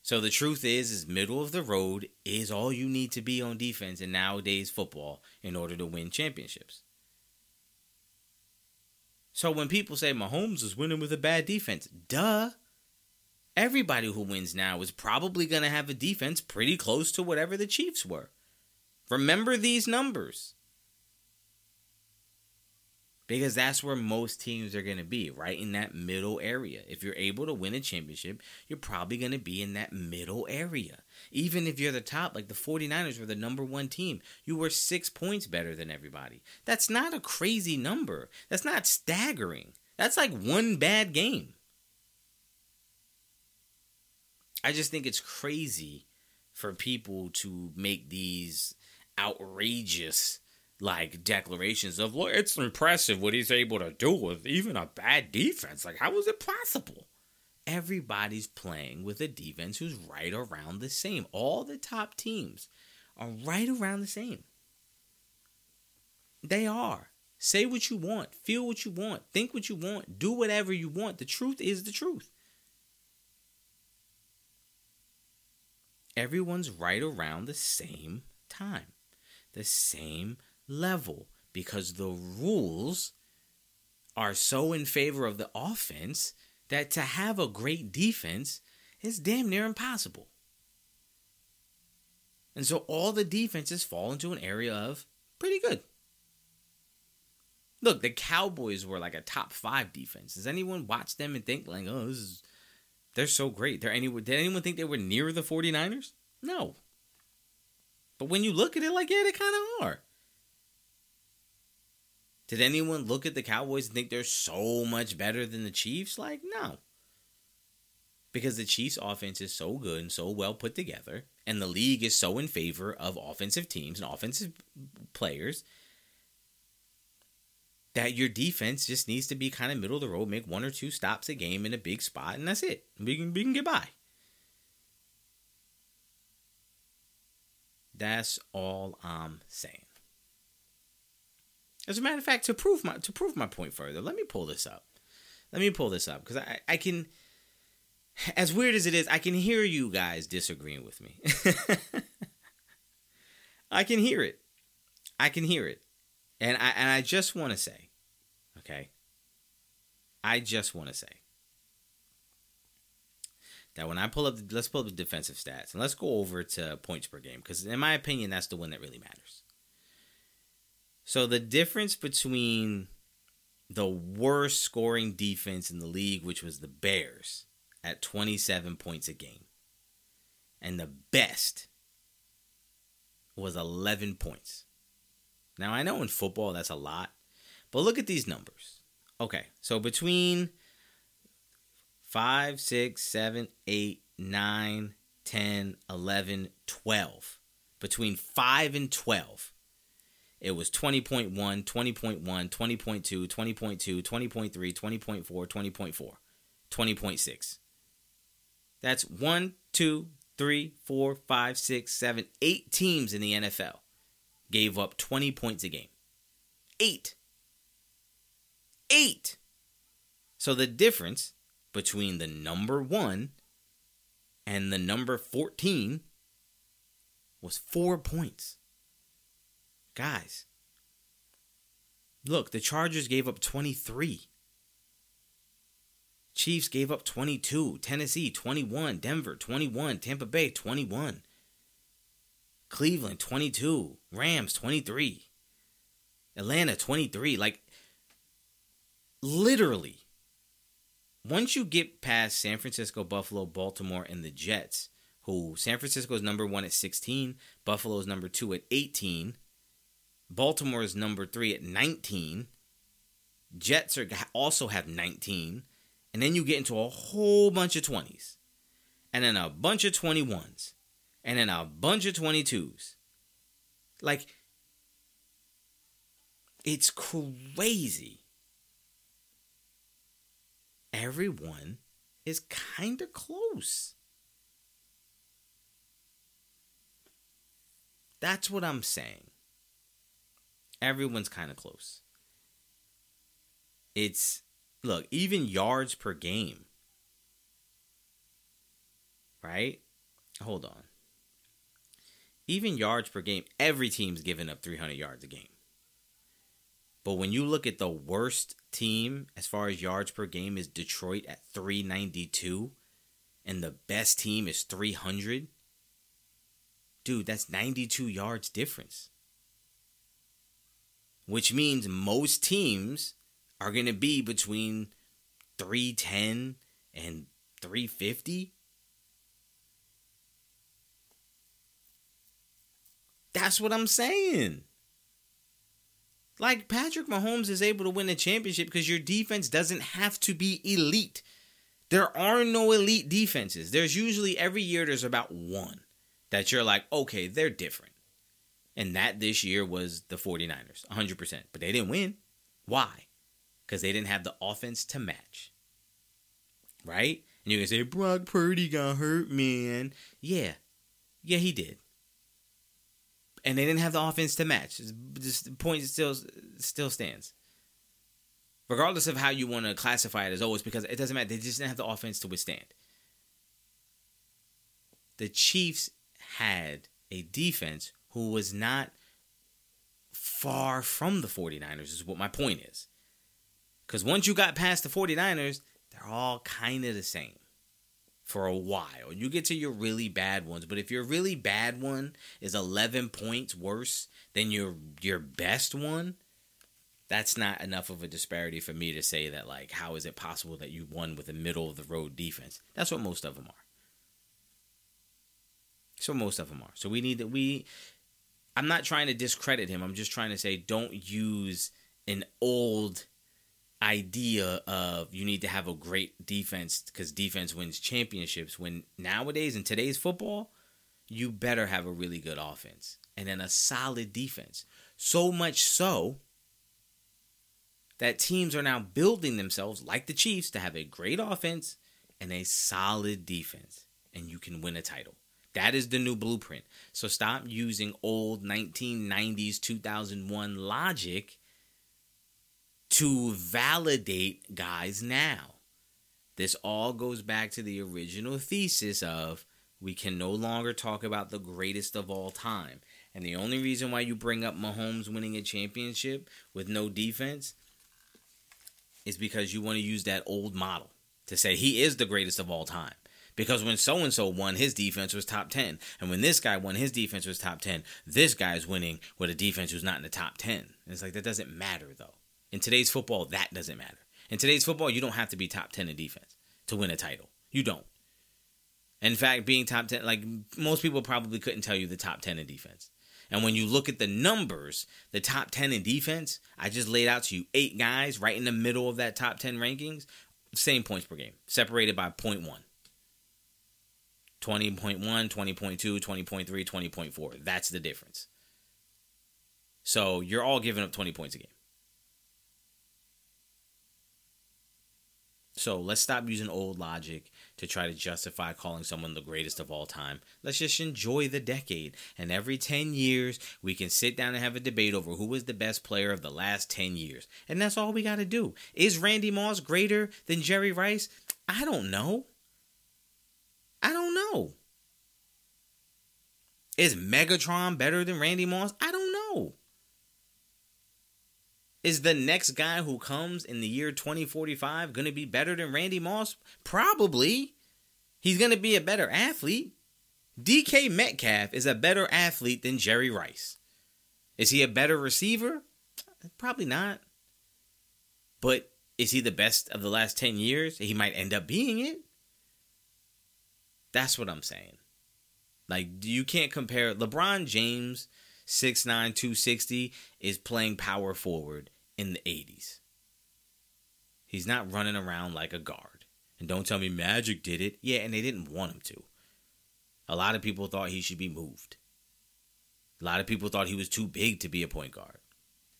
So the truth is, is middle of the road is all you need to be on defense in nowadays football in order to win championships. So when people say Mahomes is winning with a bad defense, duh. Everybody who wins now is probably going to have a defense pretty close to whatever the Chiefs were. Remember these numbers because that's where most teams are going to be, right in that middle area. If you're able to win a championship, you're probably going to be in that middle area. Even if you're the top, like the 49ers were the number one team, you were six points better than everybody. That's not a crazy number. That's not staggering. That's like one bad game. I just think it's crazy for people to make these outrageous like declarations of look it's impressive what he's able to do with even a bad defense. Like how is it possible? Everybody's playing with a defense who's right around the same. All the top teams are right around the same. They are. Say what you want. Feel what you want. Think what you want. Do whatever you want. The truth is the truth. Everyone's right around the same time. The same level because the rules are so in favor of the offense that to have a great defense is damn near impossible. And so all the defenses fall into an area of pretty good. Look, the Cowboys were like a top five defense. Does anyone watch them and think like, oh, this is they're so great? They're any did anyone think they were near the 49ers? No. But when you look at it like, yeah, they kind of are. Did anyone look at the Cowboys and think they're so much better than the Chiefs? Like, no. Because the Chiefs' offense is so good and so well put together, and the league is so in favor of offensive teams and offensive players that your defense just needs to be kind of middle of the road, make one or two stops a game in a big spot, and that's it. We can, we can get by. That's all I'm saying. As a matter of fact, to prove my to prove my point further, let me pull this up. Let me pull this up because I, I can as weird as it is, I can hear you guys disagreeing with me. *laughs* I can hear it. I can hear it. And I and I just want to say, okay? I just want to say that when I pull up, let's pull up the defensive stats and let's go over to points per game because, in my opinion, that's the one that really matters. So the difference between the worst scoring defense in the league, which was the Bears, at 27 points a game, and the best was 11 points. Now, I know in football that's a lot, but look at these numbers. Okay, so between 5, 6, 7, 8, 9, 10, 11, 12, between 5 and 12, it was 20.1, 20.1, 20.2, 20.2, 20.3, 20.4, 20.4, 20.6. That's one, two, three, four, five, six, seven, eight teams in the NFL gave up 20 points a game. Eight. Eight. So the difference between the number one and the number 14 was four points. Guys, look, the Chargers gave up 23. Chiefs gave up 22. Tennessee 21. Denver 21. Tampa Bay 21. Cleveland 22. Rams 23. Atlanta 23. Like, literally, once you get past San Francisco, Buffalo, Baltimore, and the Jets, who San Francisco is number one at 16, Buffalo is number two at 18, Baltimore is number three at 19. Jets are also have 19. And then you get into a whole bunch of 20s. And then a bunch of 21s. And then a bunch of 22s. Like, it's crazy. Everyone is kind of close. That's what I'm saying everyone's kind of close. It's look, even yards per game. Right? Hold on. Even yards per game, every team's giving up 300 yards a game. But when you look at the worst team as far as yards per game is Detroit at 392 and the best team is 300. Dude, that's 92 yards difference which means most teams are going to be between 310 and 350. That's what I'm saying. Like Patrick Mahomes is able to win a championship because your defense doesn't have to be elite. There are no elite defenses. There's usually every year there's about one that you're like, okay, they're different. And that this year was the 49ers, 100%. But they didn't win. Why? Because they didn't have the offense to match. Right? And you can say, Brock Purdy got hurt, man. Yeah. Yeah, he did and they didn't have the offense to match. The point still still stands. Regardless of how you want to classify it as always, because it doesn't matter. They just didn't have the offense to withstand. The Chiefs had a defense who was not far from the 49ers, is what my point is. Because once you got past the 49ers, they're all kind of the same for a while. You get to your really bad ones, but if your really bad one is 11 points worse than your your best one, that's not enough of a disparity for me to say that like how is it possible that you won with a middle of the road defense? That's what most of them are. So most of them are. So we need that we I'm not trying to discredit him. I'm just trying to say don't use an old idea of you need to have a great defense because defense wins championships when nowadays in today's football you better have a really good offense and then a solid defense so much so that teams are now building themselves like the chiefs to have a great offense and a solid defense and you can win a title that is the new blueprint so stop using old 1990s 2001 logic to validate guys now. This all goes back to the original thesis of we can no longer talk about the greatest of all time. And the only reason why you bring up Mahomes winning a championship with no defense is because you want to use that old model to say he is the greatest of all time. Because when so and so won, his defense was top 10. And when this guy won, his defense was top 10. This guy's winning with a defense who's not in the top 10. And it's like, that doesn't matter, though. In today's football, that doesn't matter. In today's football, you don't have to be top 10 in defense to win a title. You don't. In fact, being top 10, like most people probably couldn't tell you the top 10 in defense. And when you look at the numbers, the top 10 in defense, I just laid out to you eight guys right in the middle of that top 10 rankings, same points per game, separated by 0.1. 20.1, 20.2, 20.3, 20.4. That's the difference. So you're all giving up 20 points a game. So let's stop using old logic to try to justify calling someone the greatest of all time. Let's just enjoy the decade. And every 10 years, we can sit down and have a debate over who was the best player of the last 10 years. And that's all we got to do. Is Randy Moss greater than Jerry Rice? I don't know. I don't know. Is Megatron better than Randy Moss? I don't know. Is the next guy who comes in the year 2045 going to be better than Randy Moss? Probably. He's going to be a better athlete. DK Metcalf is a better athlete than Jerry Rice. Is he a better receiver? Probably not. But is he the best of the last 10 years? He might end up being it. That's what I'm saying. Like, you can't compare LeBron James, 6'9, 260, is playing power forward in the 80s. He's not running around like a guard. And don't tell me Magic did it. Yeah, and they didn't want him to. A lot of people thought he should be moved. A lot of people thought he was too big to be a point guard.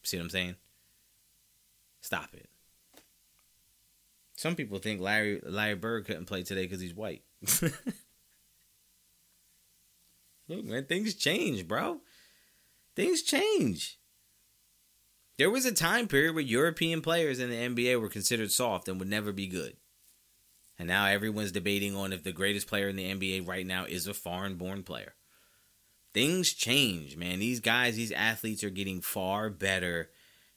See what I'm saying? Stop it. Some people think Larry Larry Bird couldn't play today because he's white. *laughs* Man, things change, bro. Things change. There was a time period where European players in the NBA were considered soft and would never be good. And now everyone's debating on if the greatest player in the NBA right now is a foreign born player. Things change, man. These guys, these athletes are getting far better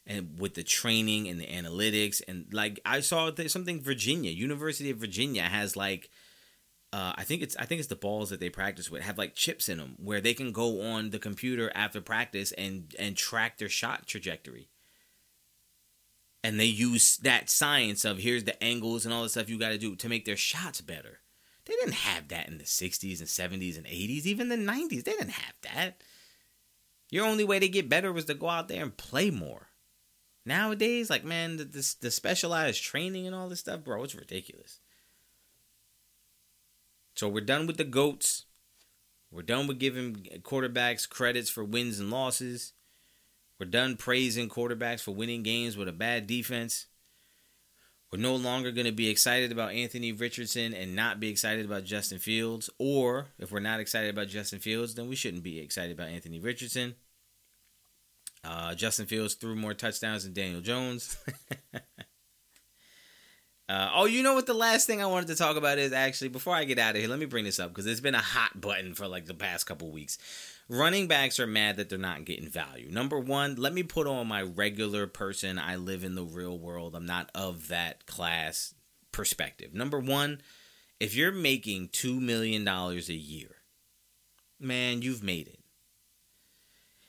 and with the training and the analytics and like I saw something Virginia, University of Virginia has like uh, I think it's I think it's the balls that they practice with have like chips in them where they can go on the computer after practice and and track their shot trajectory. And they use that science of here's the angles and all the stuff you got to do to make their shots better. They didn't have that in the 60s and 70s and 80s, even the 90s. They didn't have that. Your only way to get better was to go out there and play more. Nowadays, like man, the, the, the specialized training and all this stuff, bro, it's ridiculous. So we're done with the goats. We're done with giving quarterbacks credits for wins and losses. We're done praising quarterbacks for winning games with a bad defense. We're no longer going to be excited about Anthony Richardson and not be excited about Justin Fields. Or if we're not excited about Justin Fields, then we shouldn't be excited about Anthony Richardson. Uh, Justin Fields threw more touchdowns than Daniel Jones. *laughs* uh, oh, you know what? The last thing I wanted to talk about is actually before I get out of here, let me bring this up because it's been a hot button for like the past couple weeks. Running backs are mad that they're not getting value. Number one, let me put on my regular person. I live in the real world. I'm not of that class perspective. Number one, if you're making $2 million a year, man, you've made it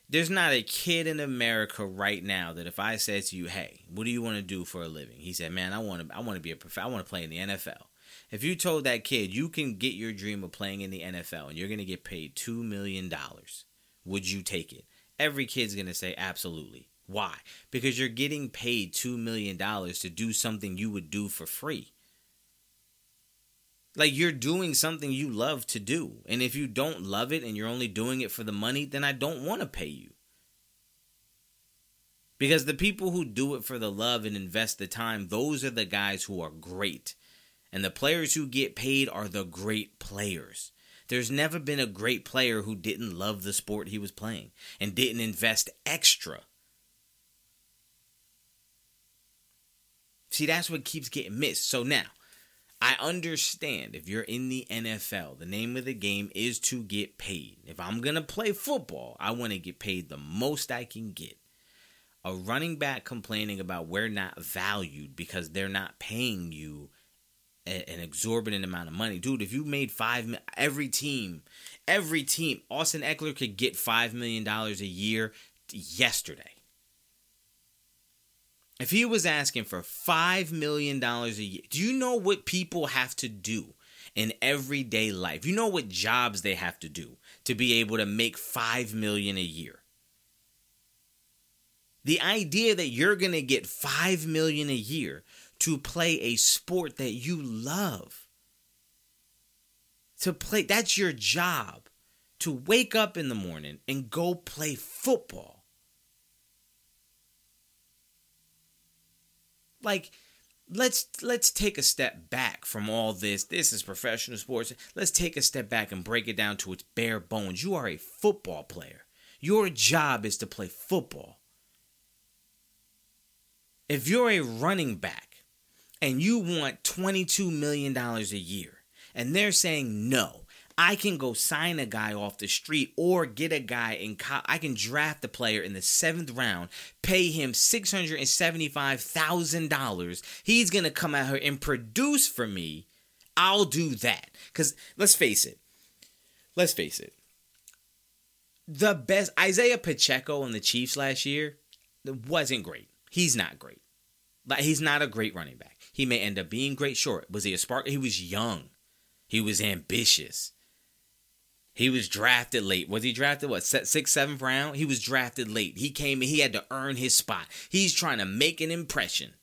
there's not a kid in America right now that if I said to you, "Hey, what do you want to do for a living?" He said, "Man, I want to I want to be a prof- I want to play in the NFL." If you told that kid you can get your dream of playing in the NFL and you're going to get paid 2 million dollars, would you take it? Every kid's going to say absolutely. Why? Because you're getting paid 2 million dollars to do something you would do for free. Like you're doing something you love to do. And if you don't love it and you're only doing it for the money, then I don't want to pay you. Because the people who do it for the love and invest the time, those are the guys who are great. And the players who get paid are the great players. There's never been a great player who didn't love the sport he was playing and didn't invest extra. See, that's what keeps getting missed. So now, I understand if you're in the NFL, the name of the game is to get paid. If I'm going to play football, I want to get paid the most I can get. A running back complaining about we're not valued because they're not paying you an exorbitant amount of money. Dude, if you made 5 every team, every team, Austin Ekeler could get 5 million dollars a year yesterday. If he was asking for $5 million a year, do you know what people have to do in everyday life? You know what jobs they have to do to be able to make 5 million a year? The idea that you're going to get 5 million a year to play a sport that you love. To play, that's your job. To wake up in the morning and go play football like let's let's take a step back from all this. This is professional sports. Let's take a step back and break it down to its bare bones. You are a football player. Your job is to play football. If you're a running back and you want 22 million dollars a year and they're saying no I can go sign a guy off the street or get a guy in co- I can draft a player in the seventh round, pay him $675,000. He's going to come out here and produce for me. I'll do that. Because let's face it. Let's face it. The best Isaiah Pacheco on the Chiefs last year wasn't great. He's not great. Like he's not a great running back. He may end up being great. Short. Was he a spark? He was young. He was ambitious. He was drafted late. Was he drafted what sixth, seventh round? He was drafted late. He came he had to earn his spot. He's trying to make an impression.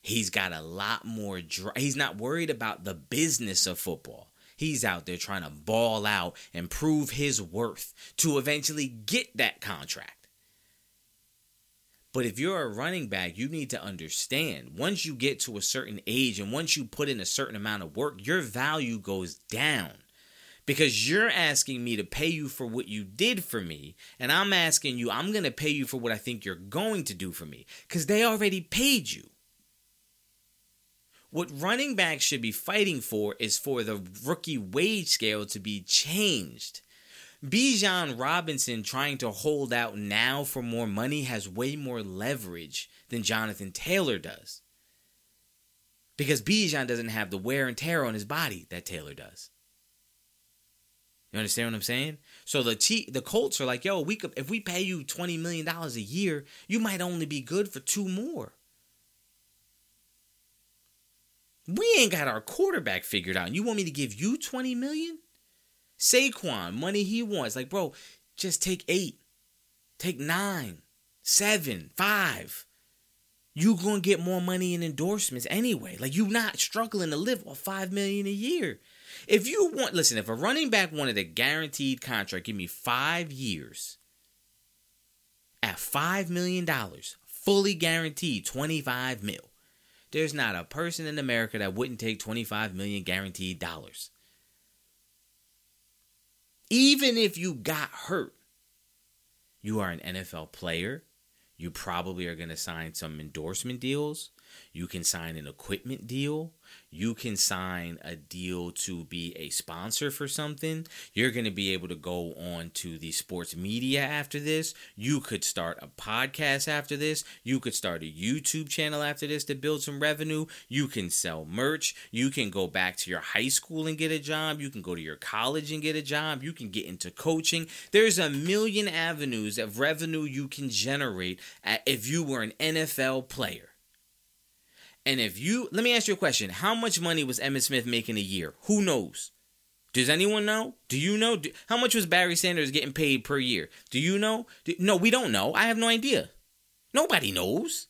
He's got a lot more. Dr- he's not worried about the business of football. He's out there trying to ball out and prove his worth to eventually get that contract. But if you're a running back, you need to understand once you get to a certain age and once you put in a certain amount of work, your value goes down because you're asking me to pay you for what you did for me and i'm asking you i'm going to pay you for what i think you're going to do for me because they already paid you what running backs should be fighting for is for the rookie wage scale to be changed Bijan Robinson trying to hold out now for more money has way more leverage than Jonathan Taylor does. Because Bijan doesn't have the wear and tear on his body that Taylor does. You understand what I'm saying? So the T, the Colts are like, yo, we could if we pay you twenty million dollars a year, you might only be good for two more. We ain't got our quarterback figured out. You want me to give you 20 million? Saquon, money he wants. Like, bro, just take eight, take nine, seven, five. You gonna get more money in endorsements anyway. Like you not struggling to live off five million a year. If you want, listen, if a running back wanted a guaranteed contract, give me five years at five million dollars, fully guaranteed, twenty five mil. There's not a person in America that wouldn't take twenty five million guaranteed dollars. Even if you got hurt, you are an NFL player. You probably are going to sign some endorsement deals. You can sign an equipment deal. You can sign a deal to be a sponsor for something. You're going to be able to go on to the sports media after this. You could start a podcast after this. You could start a YouTube channel after this to build some revenue. You can sell merch. You can go back to your high school and get a job. You can go to your college and get a job. You can get into coaching. There's a million avenues of revenue you can generate if you were an NFL player. And if you, let me ask you a question. How much money was Emmitt Smith making a year? Who knows? Does anyone know? Do you know? Do, how much was Barry Sanders getting paid per year? Do you know? Do, no, we don't know. I have no idea. Nobody knows.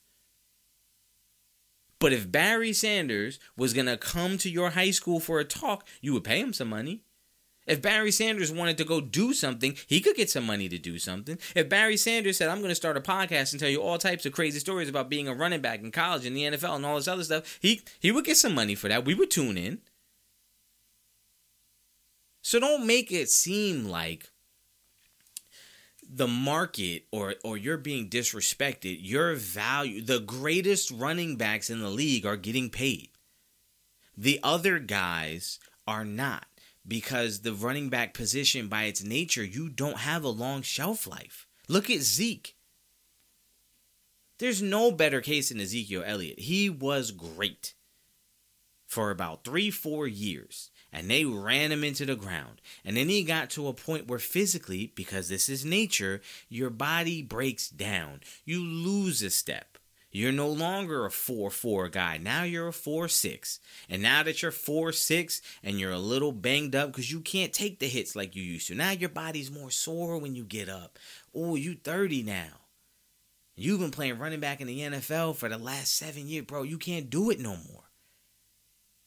But if Barry Sanders was going to come to your high school for a talk, you would pay him some money. If Barry Sanders wanted to go do something, he could get some money to do something. If Barry Sanders said, I'm going to start a podcast and tell you all types of crazy stories about being a running back in college and the NFL and all this other stuff, he, he would get some money for that. We would tune in. So don't make it seem like the market or or you're being disrespected. Your value, the greatest running backs in the league are getting paid. The other guys are not because the running back position, by its nature, you don't have a long shelf life. Look at Zeke. There's no better case than Ezekiel Elliott. He was great for about three, four years, and they ran him into the ground. And then he got to a point where physically, because this is nature, your body breaks down. You lose a step. You're no longer a 4 4 guy. Now you're a 4 6. And now that you're 4 6 and you're a little banged up because you can't take the hits like you used to, now your body's more sore when you get up. Oh, you 30 now. You've been playing running back in the NFL for the last seven years, bro. You can't do it no more.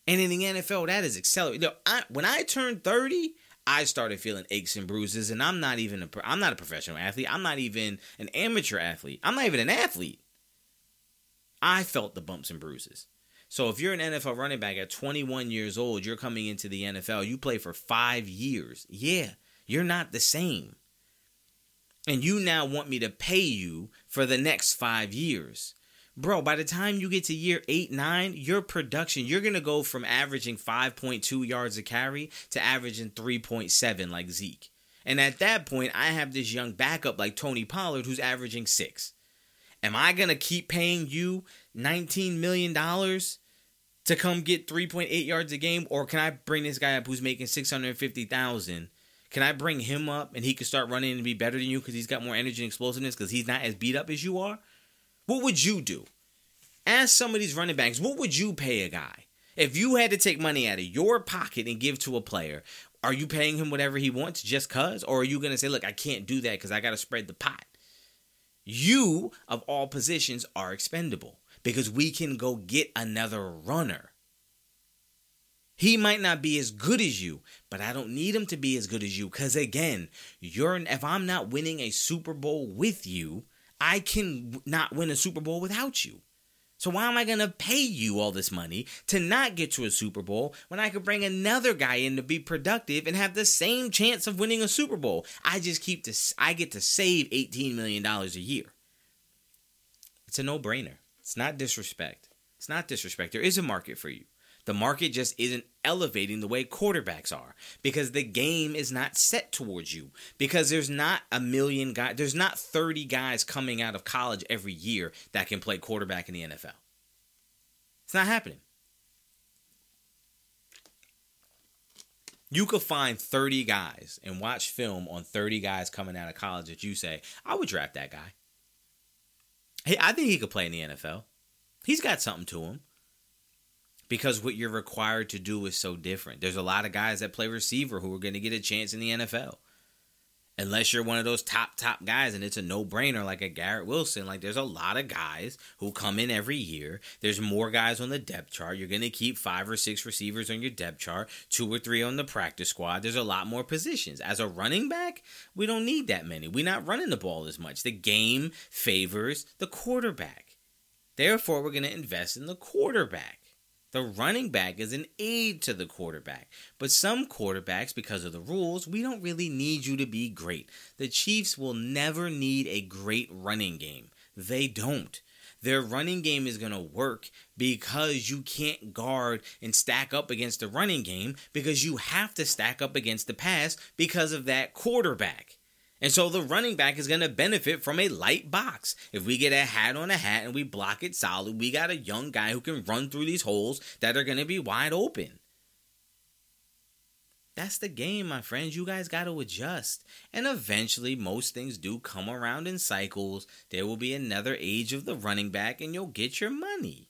And in the NFL, that is accelerated. You know, I, when I turned 30, I started feeling aches and bruises, and I'm not even a I'm not a professional athlete. I'm not even an amateur athlete. I'm not even an athlete. I felt the bumps and bruises. So if you're an NFL running back at 21 years old, you're coming into the NFL, you play for five years. Yeah, you're not the same. And you now want me to pay you for the next five years. Bro, by the time you get to year eight, nine, your production, you're going to go from averaging 5.2 yards a carry to averaging 3.7 like Zeke. And at that point, I have this young backup like Tony Pollard who's averaging six. Am I going to keep paying you $19 million to come get 3.8 yards a game? Or can I bring this guy up who's making 650000 Can I bring him up and he can start running and be better than you because he's got more energy and explosiveness because he's not as beat up as you are? What would you do? Ask some of these running backs, what would you pay a guy? If you had to take money out of your pocket and give to a player, are you paying him whatever he wants just cuz? Or are you going to say, look, I can't do that because I got to spread the pot? You of all positions are expendable because we can go get another runner. He might not be as good as you, but I don't need him to be as good as you cuz again, you're if I'm not winning a Super Bowl with you, I can not win a Super Bowl without you. So why am I going to pay you all this money to not get to a Super Bowl when I could bring another guy in to be productive and have the same chance of winning a Super Bowl? I just keep this I get to save 18 million dollars a year. It's a no-brainer. It's not disrespect. It's not disrespect. There is a market for you. The market just isn't elevating the way quarterbacks are because the game is not set towards you. Because there's not a million guys, there's not 30 guys coming out of college every year that can play quarterback in the NFL. It's not happening. You could find 30 guys and watch film on 30 guys coming out of college that you say, I would draft that guy. Hey, I think he could play in the NFL. He's got something to him. Because what you're required to do is so different. There's a lot of guys that play receiver who are going to get a chance in the NFL. Unless you're one of those top, top guys and it's a no brainer like a Garrett Wilson. Like, there's a lot of guys who come in every year. There's more guys on the depth chart. You're going to keep five or six receivers on your depth chart, two or three on the practice squad. There's a lot more positions. As a running back, we don't need that many. We're not running the ball as much. The game favors the quarterback. Therefore, we're going to invest in the quarterback. The running back is an aid to the quarterback. But some quarterbacks, because of the rules, we don't really need you to be great. The Chiefs will never need a great running game. They don't. Their running game is going to work because you can't guard and stack up against the running game because you have to stack up against the pass because of that quarterback. And so the running back is going to benefit from a light box. If we get a hat on a hat and we block it solid, we got a young guy who can run through these holes that are going to be wide open. That's the game, my friends. You guys got to adjust. And eventually, most things do come around in cycles. There will be another age of the running back, and you'll get your money.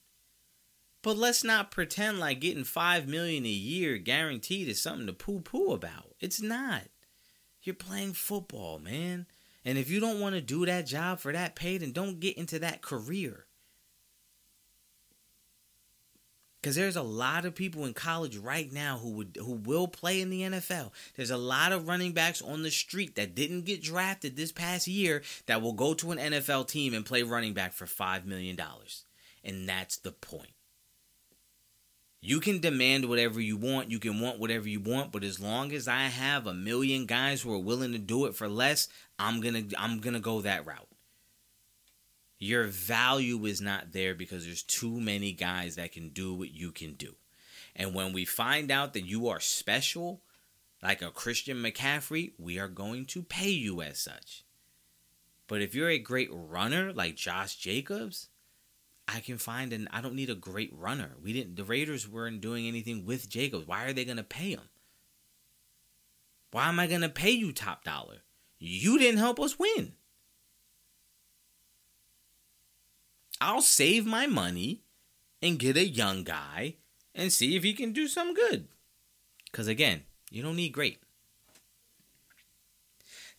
But let's not pretend like getting five million a year guaranteed is something to poo-poo about. It's not. You're playing football, man. And if you don't want to do that job for that pay, then don't get into that career. Because there's a lot of people in college right now who would who will play in the NFL. There's a lot of running backs on the street that didn't get drafted this past year that will go to an NFL team and play running back for five million dollars. And that's the point. You can demand whatever you want, you can want whatever you want, but as long as I have a million guys who are willing to do it for less, I'm going to I'm going to go that route. Your value is not there because there's too many guys that can do what you can do. And when we find out that you are special, like a Christian McCaffrey, we are going to pay you as such. But if you're a great runner like Josh Jacobs, I can find and I don't need a great runner. We didn't the Raiders weren't doing anything with Jacobs. Why are they going to pay him? Why am I going to pay you top dollar? You didn't help us win. I'll save my money and get a young guy and see if he can do some good. Cuz again, you don't need great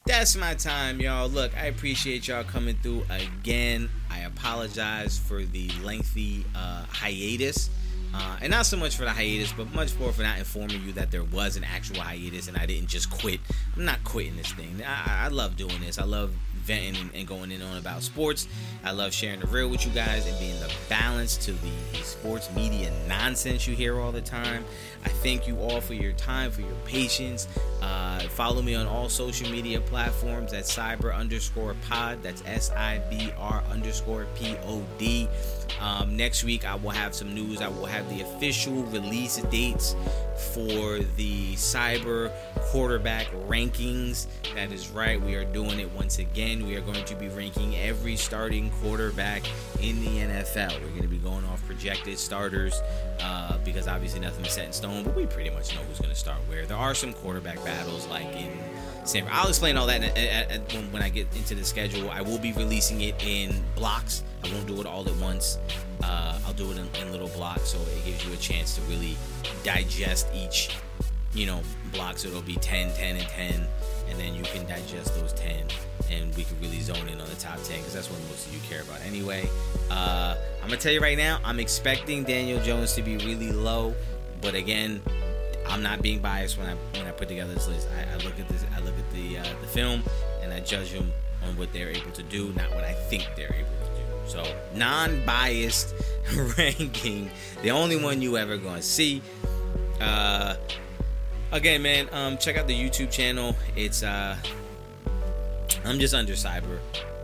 that's my time, y'all. Look, I appreciate y'all coming through again. I apologize for the lengthy uh, hiatus. Uh, and not so much for the hiatus, but much more for not informing you that there was an actual hiatus and I didn't just quit. I'm not quitting this thing. I, I love doing this. I love venting and, and, going in on about sports. I love sharing the real with you guys and being the balance to the, the sports media nonsense you hear all the time. I thank you all for your time, for your patience. Uh, follow me on all social media platforms at S.I.B.R underscore pod. That's S I B R underscore P O D. Um, next week, I will have some news. I will have the official release dates for the S.I.B.R quarterback rankings. That is right. We are doing it once again. We are going to be ranking every starting quarterback in the NFL. We're going to be going off projected starters uh, because obviously nothing's set in stone, but we pretty much know who's going to start where. There are some quarterback battles like in San. I'll explain all that when I get into the schedule. I will be releasing it in blocks. I won't do it all at once. Uh, I'll do it in, in little blocks, so it gives you a chance to really digest each, you know, block. So it'll be 10, 10, and 10, and then you can digest those 10 and we can really zone in on the top 10 because that's what most of you care about anyway. Uh, I'm gonna tell you right now, I'm expecting Daniel Jones to be really low, but again, I'm not being biased when I when I put together this list. I, I look at this, I look at the uh, the film, and I judge them on what they're able to do, not what I think they're able to do. So non-biased *laughs* ranking, the only one you ever gonna see. Uh, again, man, um, check out the YouTube channel. It's uh, I'm just under S.I.B.R.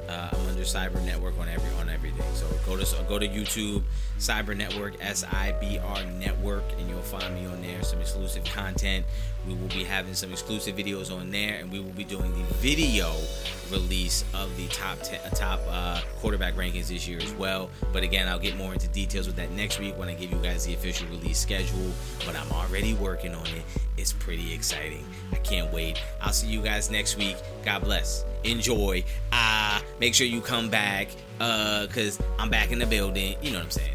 Uh, I'm under S.I.B.R Network on every on everything. So go to go to YouTube, S.I.B.R Network, S I B R Network, and you'll find me on there. Some exclusive content. We will be having some exclusive videos on there, and we will be doing the video release of the top ten, uh, top uh, quarterback rankings this year as well. But again, I'll get more into details with that next week when I give you guys the official release schedule. But I'm already working on it. It's pretty exciting. I can't wait. I'll see you guys next week. God bless. Enjoy. Uh, make sure you come back. Uh, cause I'm back in the building. You know what I'm saying.